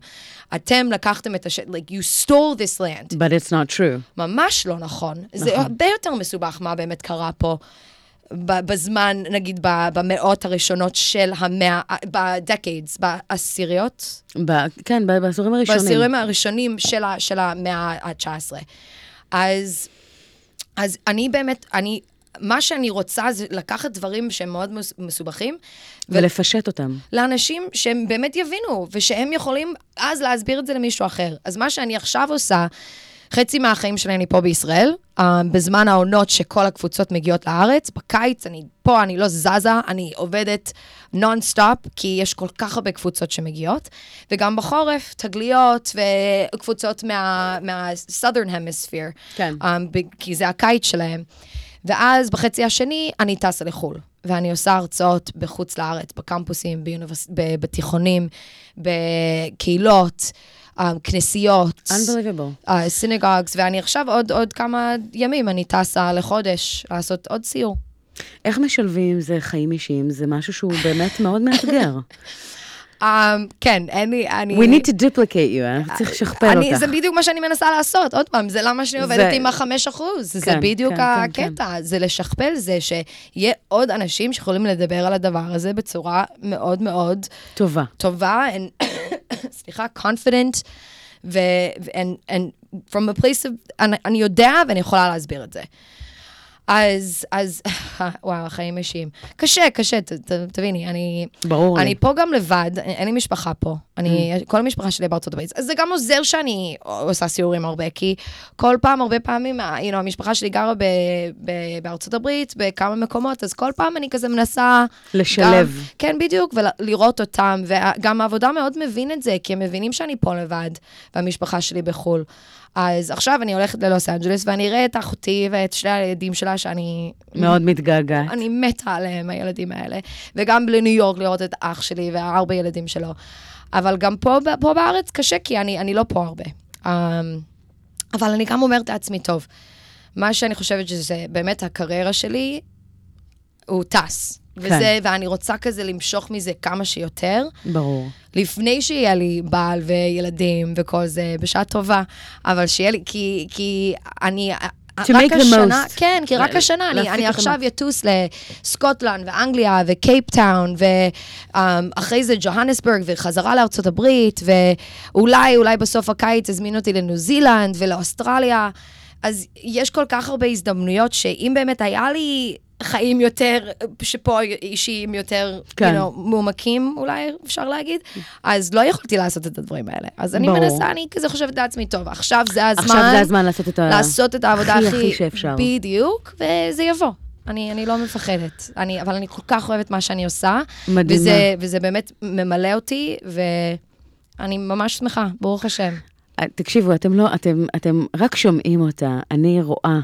אתם לקחתם את השטח, like you stole this land. But it's not true. ממש לא נכון. זה נכון. הרבה יותר מסובך מה באמת קרה פה. בזמן, נגיד, במאות הראשונות של המאה, בדקיידס, בעשיריות, ב- כן, בעשורים הראשונים. בעשירים הראשונים של, ה, של המאה ה-19. אז, אז אני באמת, אני, מה שאני רוצה זה לקחת דברים שהם מאוד מס- מסובכים, ולפשט אותם. לאנשים שהם באמת יבינו, ושהם יכולים אז להסביר את זה למישהו אחר. אז מה שאני עכשיו עושה, חצי מהחיים שלי אני פה בישראל, uh, בזמן העונות שכל הקבוצות מגיעות לארץ, בקיץ אני פה, אני לא זזה, אני עובדת נונסטופ, כי יש כל כך הרבה קבוצות שמגיעות, וגם בחורף, תגליות וקבוצות מה, מה-Southern Hemisphere, כן. um, כי זה הקיץ שלהם. ואז בחצי השני אני טסה לחו"ל, ואני עושה הרצאות בחוץ לארץ, בקמפוסים, באוניברס... ב- בתיכונים, בקהילות, uh, כנסיות. Unbelievable. סינגוגס, ואני עכשיו עוד, עוד כמה ימים, אני טסה לחודש לעשות עוד סיור. איך משלבים זה חיים אישיים? זה משהו שהוא באמת מאוד מאתגר. Um, כן, אין לי, אני... We need to duplicate you, אנחנו צריך לשכפל אני, אותך. זה בדיוק מה שאני מנסה לעשות. עוד פעם, זה למה שאני עובדת עם החמש אחוז. זה כן, בדיוק כן, כן, הקטע. זה לשכפל, זה שיהיה עוד אנשים שיכולים לדבר על הדבר הזה בצורה מאוד מאוד טובה. טובה, סליחה, confident, ו... and, and from a place of... אני, אני יודע ואני יכולה להסביר את זה. אז, אז, וואו, החיים אישיים. קשה, קשה, ת, ת, תביני, אני... ברור לי. אני פה גם לבד, אין לי משפחה פה. אני, כל המשפחה שלי בארצות הברית. אז זה גם עוזר שאני עושה סיורים הרבה, כי כל פעם, הרבה פעמים, you know, המשפחה שלי גרה ב, ב, בארצות הברית, בכמה מקומות, אז כל פעם אני כזה מנסה... לשלב. גם, כן, בדיוק, ולראות אותם, וגם העבודה מאוד מבין את זה, כי הם מבינים שאני פה לבד, והמשפחה שלי בחו"ל. אז עכשיו אני הולכת ללוס אנג'לס, ואני אראה את אחותי ואת שני הילדים שלה, שאני... מאוד מתגעגעת. אני מתה עליהם, הילדים האלה. וגם לניו יורק לראות את אח שלי והארבע ילדים שלו. אבל גם פה, פה בארץ קשה, כי אני, אני לא פה הרבה. Um, אבל אני גם אומרת לעצמי, טוב, מה שאני חושבת שזה באמת הקריירה שלי, הוא טס. כן. וזה, ואני רוצה כזה למשוך מזה כמה שיותר. ברור. לפני שיהיה לי בעל וילדים וכל זה, בשעה טובה, אבל שיהיה לי, כי, כי אני... To רק make the השנה, most. כן, כי רק השנה, אני, אני עכשיו. אטוס לסקוטלנד ואנגליה וקייפטאון, ואחרי זה ג'והנסבורג וחזרה לארצות הברית, ואולי, אולי בסוף הקיץ הזמינו אותי לניו זילנד ולאוסטרליה. אז יש כל כך הרבה הזדמנויות, שאם באמת היה לי חיים יותר, שפה אישיים יותר, כן. you know, מעמיקים, אולי אפשר להגיד, אז לא יכולתי לעשות את הדברים האלה. אז אני ברור. מנסה, אני כזה חושבת לעצמי, טוב, עכשיו זה הזמן. עכשיו זה הזמן לעשות את ה... לעשות את העבודה הכי הכי... הכי שאפשר. בדיוק, וזה יבוא. אני, אני לא מפחדת, אני, אבל אני כל כך אוהבת מה שאני עושה. מדהימה. וזה, וזה באמת ממלא אותי, ואני ממש שמחה, ברוך השם. תקשיבו, אתם לא, אתם, אתם רק שומעים אותה. אני רואה אה,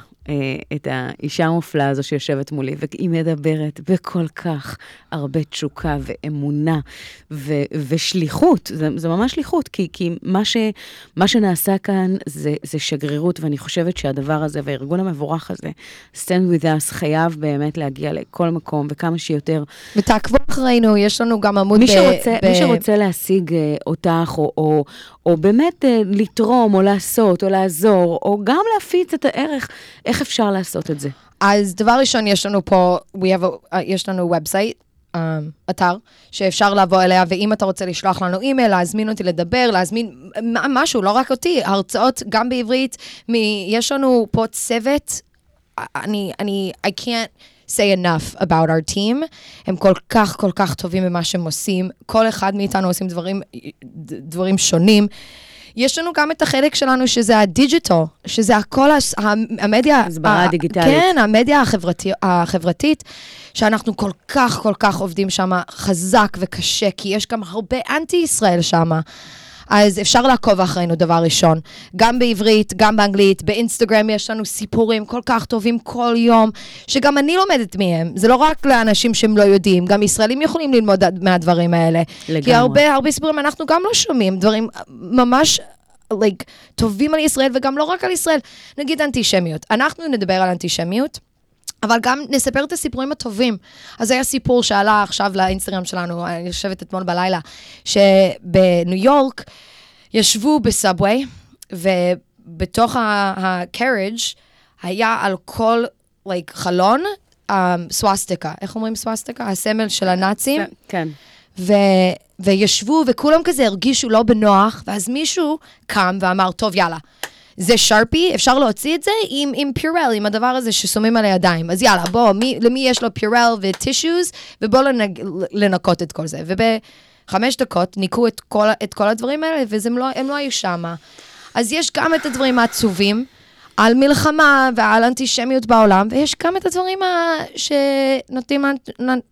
את האישה המופלאה הזו שיושבת מולי, והיא מדברת בכל כך הרבה תשוקה ואמונה ו, ושליחות. זה, זה ממש שליחות, כי, כי מה, ש, מה שנעשה כאן זה, זה שגרירות, ואני חושבת שהדבר הזה והארגון המבורך הזה, Stand With Us, חייב באמת להגיע לכל מקום וכמה שיותר. ותעקבו אחרינו, יש לנו גם עמוד מי. שרוצה, ב... מי שרוצה להשיג אה, אותך, או, או, או באמת אה, לתרום, או לעשות, או לעזור, או גם להפיץ את הערך, איך אפשר לעשות את זה? אז דבר ראשון, יש לנו פה, we have a, uh, יש לנו ובסייט, um, אתר, שאפשר לבוא אליה, ואם אתה רוצה לשלוח לנו אימייל, להזמין אותי לדבר, להזמין משהו, לא רק אותי, הרצאות גם בעברית, מ, יש לנו פה צוות, אני, אני, I can't say enough about our team. הם כל כך, כל כך טובים במה שהם עושים. כל אחד מאיתנו עושים דברים, דברים שונים. יש לנו גם את החלק שלנו שזה הדיג'יטל, שזה הכל, הס- ה- המדיה... הסברה ה- דיגיטלית. כן, המדיה החברתי, החברתית, שאנחנו כל כך, כל כך עובדים שם חזק וקשה, כי יש גם הרבה אנטי-ישראל שם. אז אפשר לעקוב אחרינו, דבר ראשון. גם בעברית, גם באנגלית, באינסטגרם יש לנו סיפורים כל כך טובים כל יום, שגם אני לומדת מהם. זה לא רק לאנשים שהם לא יודעים, גם ישראלים יכולים ללמוד מהדברים האלה. לגמרי. כי הרבה, הרבה סיפורים אנחנו גם לא שומעים, דברים ממש... like, טובים על ישראל, וגם לא רק על ישראל. נגיד אנטישמיות. אנחנו נדבר על אנטישמיות. אבל גם נספר את הסיפורים הטובים. אז היה סיפור שעלה עכשיו לאינסטגרם שלנו, אני יושבת אתמול בלילה, שבניו יורק ישבו בסאבווי, ובתוך ה-carriage היה על כל like, חלון um, סווסטיקה. איך אומרים סווסטיקה? הסמל של הנאצים. כן. ו... וישבו, וכולם כזה הרגישו לא בנוח, ואז מישהו קם ואמר, טוב, יאללה, זה שרפי, אפשר להוציא את זה עם, עם פיורל, עם הדבר הזה ששמים על הידיים. אז יאללה, בוא, מי, למי יש לו פיורל וטישוז, ובוא לנג, לנקות את כל זה. ובחמש דקות ניקו את כל, את כל הדברים האלה, והם לא, לא היו שמה. אז יש גם את הדברים העצובים. על מלחמה ועל אנטישמיות בעולם, ויש גם את הדברים ה- שנותנים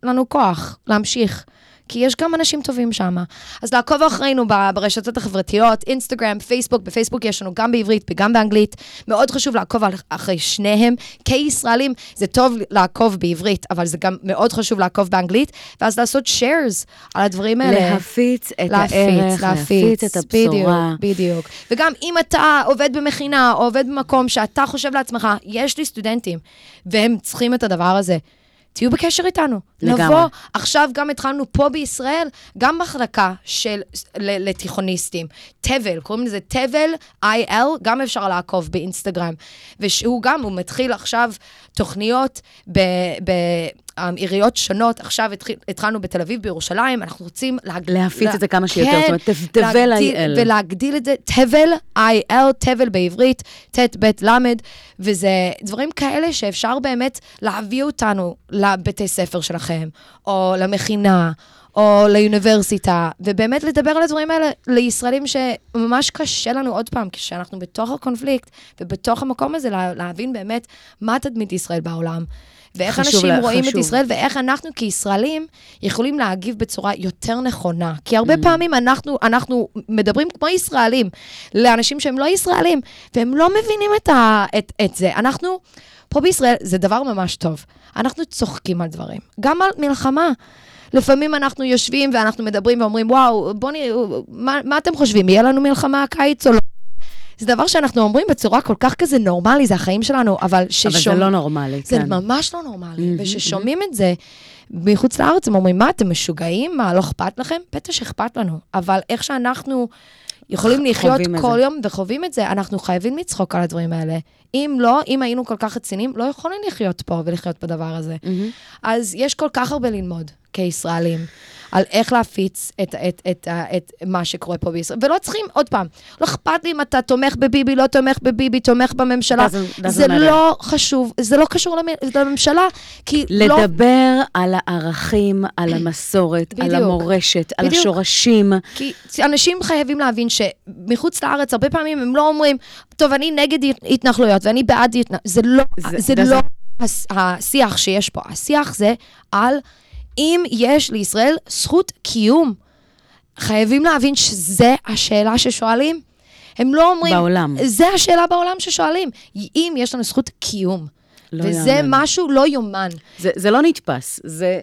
לנו כוח להמשיך. כי יש גם אנשים טובים שם. אז לעקוב אחרינו ברשתות החברתיות, אינסטגרם, פייסבוק, בפייסבוק יש לנו גם בעברית וגם באנגלית. מאוד חשוב לעקוב אחרי שניהם. כישראלים זה טוב לעקוב בעברית, אבל זה גם מאוד חשוב לעקוב באנגלית, ואז לעשות shares על הדברים האלה. להפיץ את הערך, להפיץ את הבשורה. בדיוק, בדיוק. וגם אם אתה עובד במכינה, או עובד במקום שאתה חושב לעצמך, יש לי סטודנטים, והם צריכים את הדבר הזה. תהיו בקשר איתנו. לגמרי. נבוא, עכשיו גם התחלנו פה בישראל, גם מחלקה של, ל- לתיכוניסטים. תבל, קוראים לזה תבל IL, גם אפשר לעקוב באינסטגרם. ושהוא גם, הוא מתחיל עכשיו תוכניות בעיריות שונות. עכשיו התחיל, התחלנו בתל אביב, בירושלים, אנחנו רוצים להג... להפיץ לה- את זה כמה שיותר, כן, זאת אומרת, תב- תבל IL. ולהגדיל את זה, תבל IL, תבל בעברית, ט' ב' ל', וזה דברים כאלה שאפשר באמת להביא אותנו לבתי ספר שלכם, או למכינה, או לאוניברסיטה, ובאמת לדבר על הדברים האלה לישראלים שממש קשה לנו עוד פעם, כשאנחנו בתוך הקונפליקט ובתוך המקום הזה, לה, להבין באמת מה תדמית ישראל בעולם. ואיך אנשים לה- רואים את חשוב. ישראל, ואיך אנחנו כישראלים יכולים להגיב בצורה יותר נכונה. כי הרבה פעמים אנחנו, אנחנו מדברים כמו ישראלים לאנשים שהם לא ישראלים, והם לא מבינים את, ה, את, את זה. אנחנו, פה בישראל, זה דבר ממש טוב. אנחנו צוחקים על דברים, גם על מלחמה. לפעמים אנחנו יושבים ואנחנו מדברים ואומרים, וואו, בוא נראה, מה, מה אתם חושבים, יהיה לנו מלחמה הקיץ או לא? זה דבר שאנחנו אומרים בצורה כל כך כזה נורמלי, זה החיים שלנו, אבל ששומעים... אבל זה לא נורמלי, זה כן. ממש לא נורמלי. מהמם, וכששומעים את זה מחוץ לארץ, הם אומרים, מה, אתם משוגעים? מה, לא אכפת לכם? בטח שאכפת לנו. אבל איך שאנחנו יכולים לחיות כל זה. יום וחווים את זה, אנחנו חייבים לצחוק על הדברים האלה. אם לא, אם היינו כל כך רציניים, לא יכולים לחיות פה ולחיות בדבר הזה. מהמם. אז יש כל כך הרבה ללמוד כישראלים. על איך להפיץ את, את, את, את, את מה שקורה פה בישראל. ולא צריכים, עוד פעם, לא אכפת לי אם אתה תומך בביבי, לא תומך בביבי, תומך בממשלה. זה. לא חשוב, זה לא קשור למ- לממשלה, כי לא... לדבר על הערכים, על המסורת, על בדיוק. המורשת, על בדיוק. השורשים. כי אנשים חייבים להבין שמחוץ לארץ, הרבה פעמים הם לא אומרים, טוב, אני נגד התנחלויות ואני בעד התנחלויות. זה לא, זה- לא השיח שיש פה. השיח זה על אם יש לישראל זכות קיום. חייבים להבין שזה השאלה ששואלים. הם לא אומרים... בעולם. זה השאלה בעולם ששואלים. אם יש לנו זכות קיום. לא וזה יאמן. משהו לא יאומן. זה, זה לא נתפס, זה,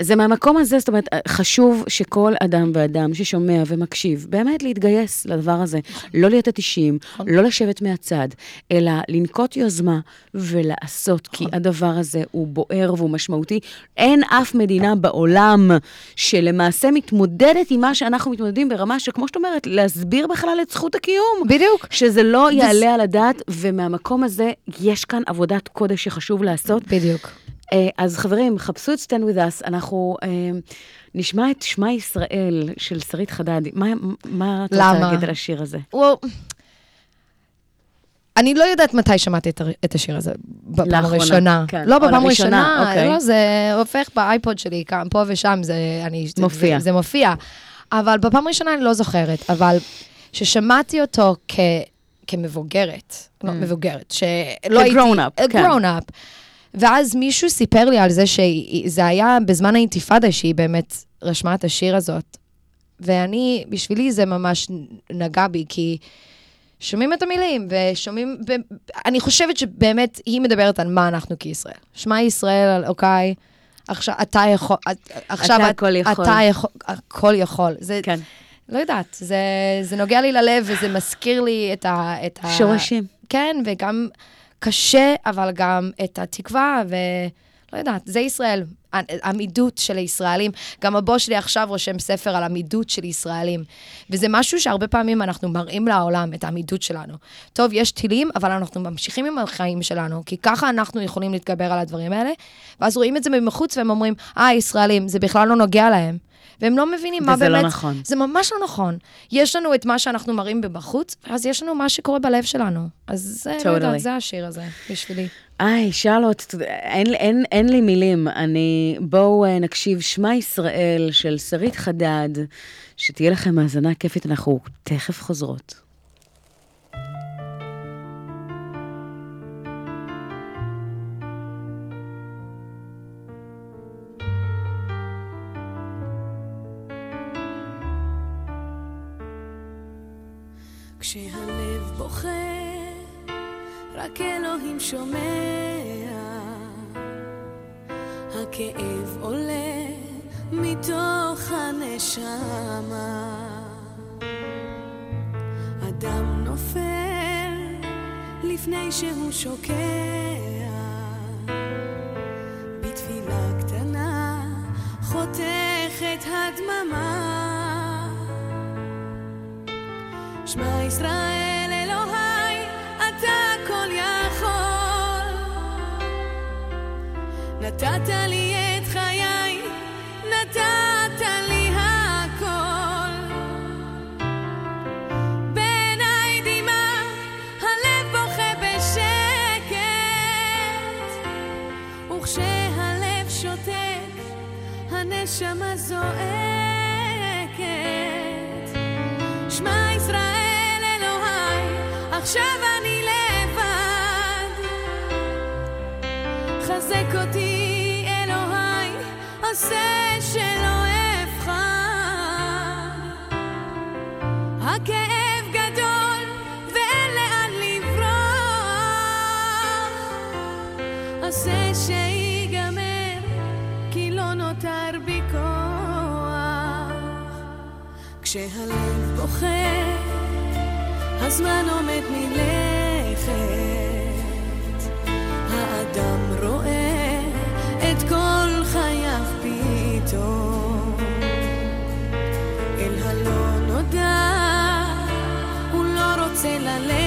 זה מהמקום הזה, זאת אומרת, חשוב שכל אדם ואדם ששומע ומקשיב, באמת להתגייס לדבר הזה. לא להיות אדישים, לא לשבת מהצד, אלא לנקוט יוזמה ולעשות, כי הדבר הזה הוא בוער והוא משמעותי. אין אף מדינה בעולם שלמעשה מתמודדת עם מה שאנחנו מתמודדים ברמה שכמו שאת אומרת, להסביר בכלל את זכות הקיום. בדיוק. שזה לא יעלה על הדעת, ומהמקום הזה יש כאן עבודת קודש שחשוב לעשות. בדיוק. אה, אז חברים, חפשו את Stand With Us, אנחנו אה, נשמע את שמע ישראל של שרית חדד. מה, מה את רוצה? להגיד על השיר הזה? וואו. אני לא יודעת מתי שמעתי את, השיר הזה, בפעם לאחרונה, הראשונה. כן. לא, בפעם הראשונה, אוקיי. לא, זה הופך באייפוד שלי, כאן, פה ושם, זה, אני, מופיע. זה, זה מופיע. אבל בפעם הראשונה אני לא זוכרת, אבל ששמעתי אותו כ, כמבוגרת, לא, מבוגרת, שלא הייתי... Mm. כ-grown up, כן. grown up. ואז מישהו סיפר לי על זה שזה היה בזמן האינתיפאדה שהיא באמת רשמה את השיר הזאת. ואני, בשבילי זה ממש נגע בי, כי שומעים את המילים, ושומעים... ב- אני חושבת שבאמת היא מדברת על מה אנחנו כישראל. שמע ישראל, אוקיי, עכשיו אתה יכול... עכשיו אתה את- הכל יכול. אתה יכול, הכל יכול. זה, כן. לא יודעת, זה, זה נוגע לי ללב, וזה מזכיר לי את ה... את ה שורשים. כן, וגם קשה, אבל גם את התקווה, ולא יודעת, זה ישראל, עמידות של הישראלים. גם הבוס שלי עכשיו רושם ספר על עמידות של ישראלים. וזה משהו שהרבה פעמים אנחנו מראים לעולם, את העמידות שלנו. טוב, יש טילים, אבל אנחנו ממשיכים עם החיים שלנו, כי ככה אנחנו יכולים להתגבר על הדברים האלה. ואז רואים את זה מבחוץ והם אומרים, אה, ישראלים, זה בכלל לא נוגע להם. והם לא מבינים מה וזה באמת... לא נכון. זה ממש לא נכון. יש לנו את מה שאנחנו מראים בחוץ, אז יש לנו מה שקורה בלב שלנו. אז זה, לא. יודעת, זה השיר הזה, בשבילי. היי, שרלוט, יודע, אין, אין, אין לי מילים. אני... בואו אה, נקשיב שמע ישראל של שרית חדד, שתהיה לכם האזנה כיפית, אנחנו תכף חוזרות. כשהלב בוכה, רק אלוהים שומע. הכאב עולה מתוך הנשמה. אדם נופל לפני שהוא שוקע. בתפילה את הדממה. שמע ישראל אלוהי, אתה כל יכול. נתת לי את חיי, נתת לי הכל. בעיניי דמעה, הלב בוכה בשקט, וכשהלב שותק, הנשמה זועקת. חזק אותי אלוהי, עושה שלא אבחר. הכאב גדול ואין לאן לברוח. עושה שיגמר, כי לא נותר בי כוח. כשהלב בוכה, הזמן עומד מלכת. האדם לא רוצה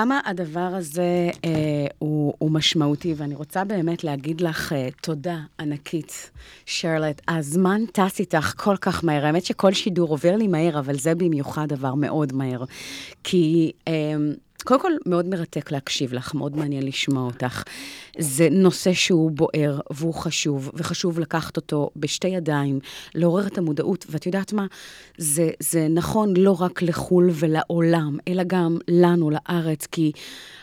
כמה הדבר הזה אה, הוא, הוא משמעותי, ואני רוצה באמת להגיד לך אה, תודה ענקית, שרלט. הזמן טס איתך כל כך מהר. האמת שכל שידור עובר לי מהר, אבל זה במיוחד דבר מאוד מהר. כי... אה, קודם כל, מאוד מרתק להקשיב לך, מאוד מעניין לשמוע אותך. זה נושא שהוא בוער והוא חשוב, וחשוב לקחת אותו בשתי ידיים, לעורר את המודעות, ואת יודעת מה? זה, זה נכון לא רק לחו"ל ולעולם, אלא גם לנו, לארץ, כי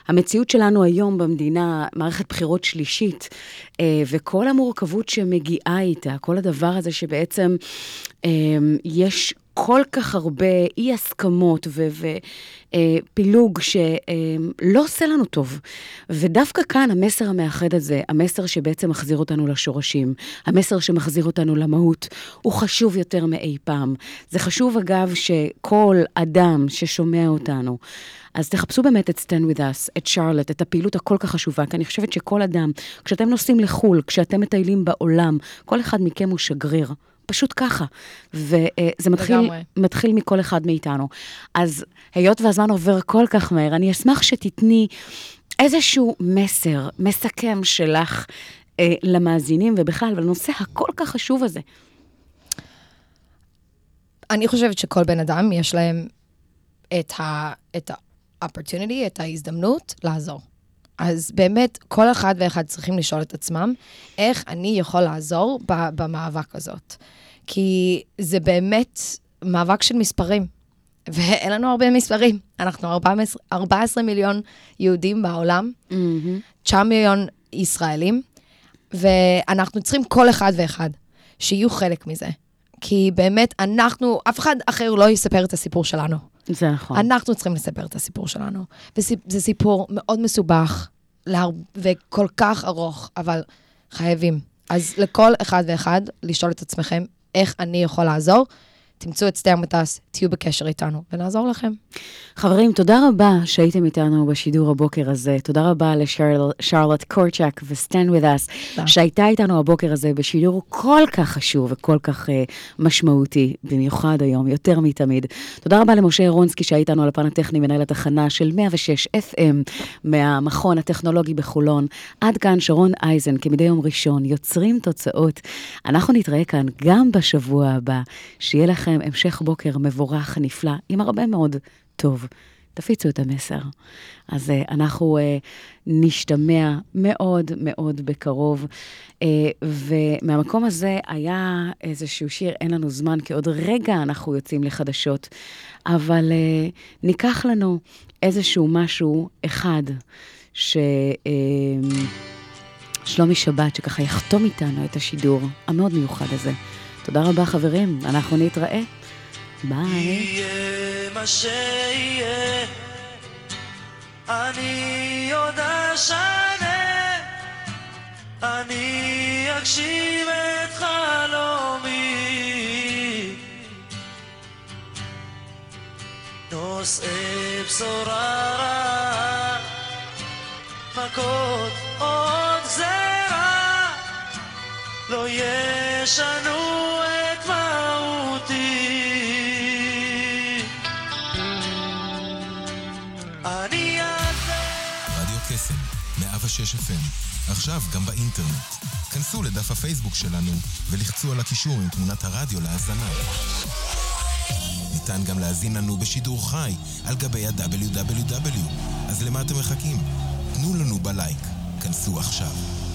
המציאות שלנו היום במדינה, מערכת בחירות שלישית, אה, וכל המורכבות שמגיעה איתה, כל הדבר הזה שבעצם אה, יש... כל כך הרבה אי-הסכמות ופילוג שלא עושה לנו טוב. ודווקא כאן המסר המאחד הזה, המסר שבעצם מחזיר אותנו לשורשים, המסר שמחזיר אותנו למהות, הוא חשוב יותר מאי פעם. זה חשוב, אגב, שכל אדם ששומע אותנו, אז תחפשו באמת את Stand With Us, את שרלט, את הפעילות הכל כך חשובה, כי אני חושבת שכל אדם, כשאתם נוסעים לחו"ל, כשאתם מטיילים בעולם, כל אחד מכם הוא שגריר. פשוט ככה. וזה מתחיל, לגמרי. מתחיל מכל אחד מאיתנו. אז היות והזמן עובר כל כך מהר, אני אשמח שתתני איזשהו מסר, מסכם שלך אה, למאזינים ובכלל, ולנושא הכל כך חשוב הזה. אני חושבת שכל בן אדם, יש להם את ה... את ה-opportunity, את ההזדמנות לעזור. אז באמת, כל אחד ואחד צריכים לשאול את עצמם, איך אני יכול לעזור במאבק הזאת. כי זה באמת מאבק של מספרים, ואין לנו הרבה מספרים. אנחנו 14, 14 מיליון יהודים בעולם, 9 מיליון ישראלים, ואנחנו צריכים כל אחד ואחד שיהיו חלק מזה. כי באמת, אנחנו, אף אחד אחר לא יספר את הסיפור שלנו. זה נכון. אנחנו צריכים לספר את הסיפור שלנו. וזה סיפור מאוד מסובך להר... וכל כך ארוך, אבל חייבים. אז לכל אחד ואחד, לשאול את עצמכם, איך אני יכול לעזור? תמצאו את סטייר מטס, תהיו בקשר איתנו, ונעזור לכם. חברים, תודה רבה שהייתם איתנו בשידור הבוקר הזה. תודה רבה לשרלוט קורצ'אק ו-Stand With Us, תודה. שהייתה איתנו הבוקר הזה בשידור כל כך חשוב וכל כך uh, משמעותי, במיוחד היום, יותר מתמיד. תודה רבה למשה אירונסקי שהיה איתנו על הפן הטכני, מנהל התחנה של 106 FM מהמכון הטכנולוגי בחולון. עד כאן שרון אייזן, כמדי יום ראשון, יוצרים תוצאות. אנחנו נתראה כאן גם בשבוע הבא. שיהיה לכם המשך בוקר מבורך, נפלא, עם הרבה מאוד טוב. תפיצו את המסר. אז uh, אנחנו uh, נשתמע מאוד מאוד בקרוב. Uh, ומהמקום הזה היה איזשהו שיר, אין לנו זמן, כי עוד רגע אנחנו יוצאים לחדשות, אבל ניקח לנו איזשהו משהו אחד, ש... Uh, שבת, שככה יחתום איתנו את השידור המאוד מיוחד הזה. תודה רבה, חברים, אנחנו נתראה. ביי. יהיה מה שיהיה, אני עוד אשנה, אני אגשים את חלומי. נושאי בשורה רעה, מכות עוד גזרה, לא ישנו את מהותי. אני אעשה... רדיו קסם, 106 FM, עכשיו גם באינטרנט. כנסו לדף הפייסבוק שלנו ולחצו על הקישור עם תמונת הרדיו להאזנה. ניתן גם להזין לנו בשידור חי על גבי ה-WW. אז למה אתם מחכים? תנו לנו בלייק. כנסו עכשיו.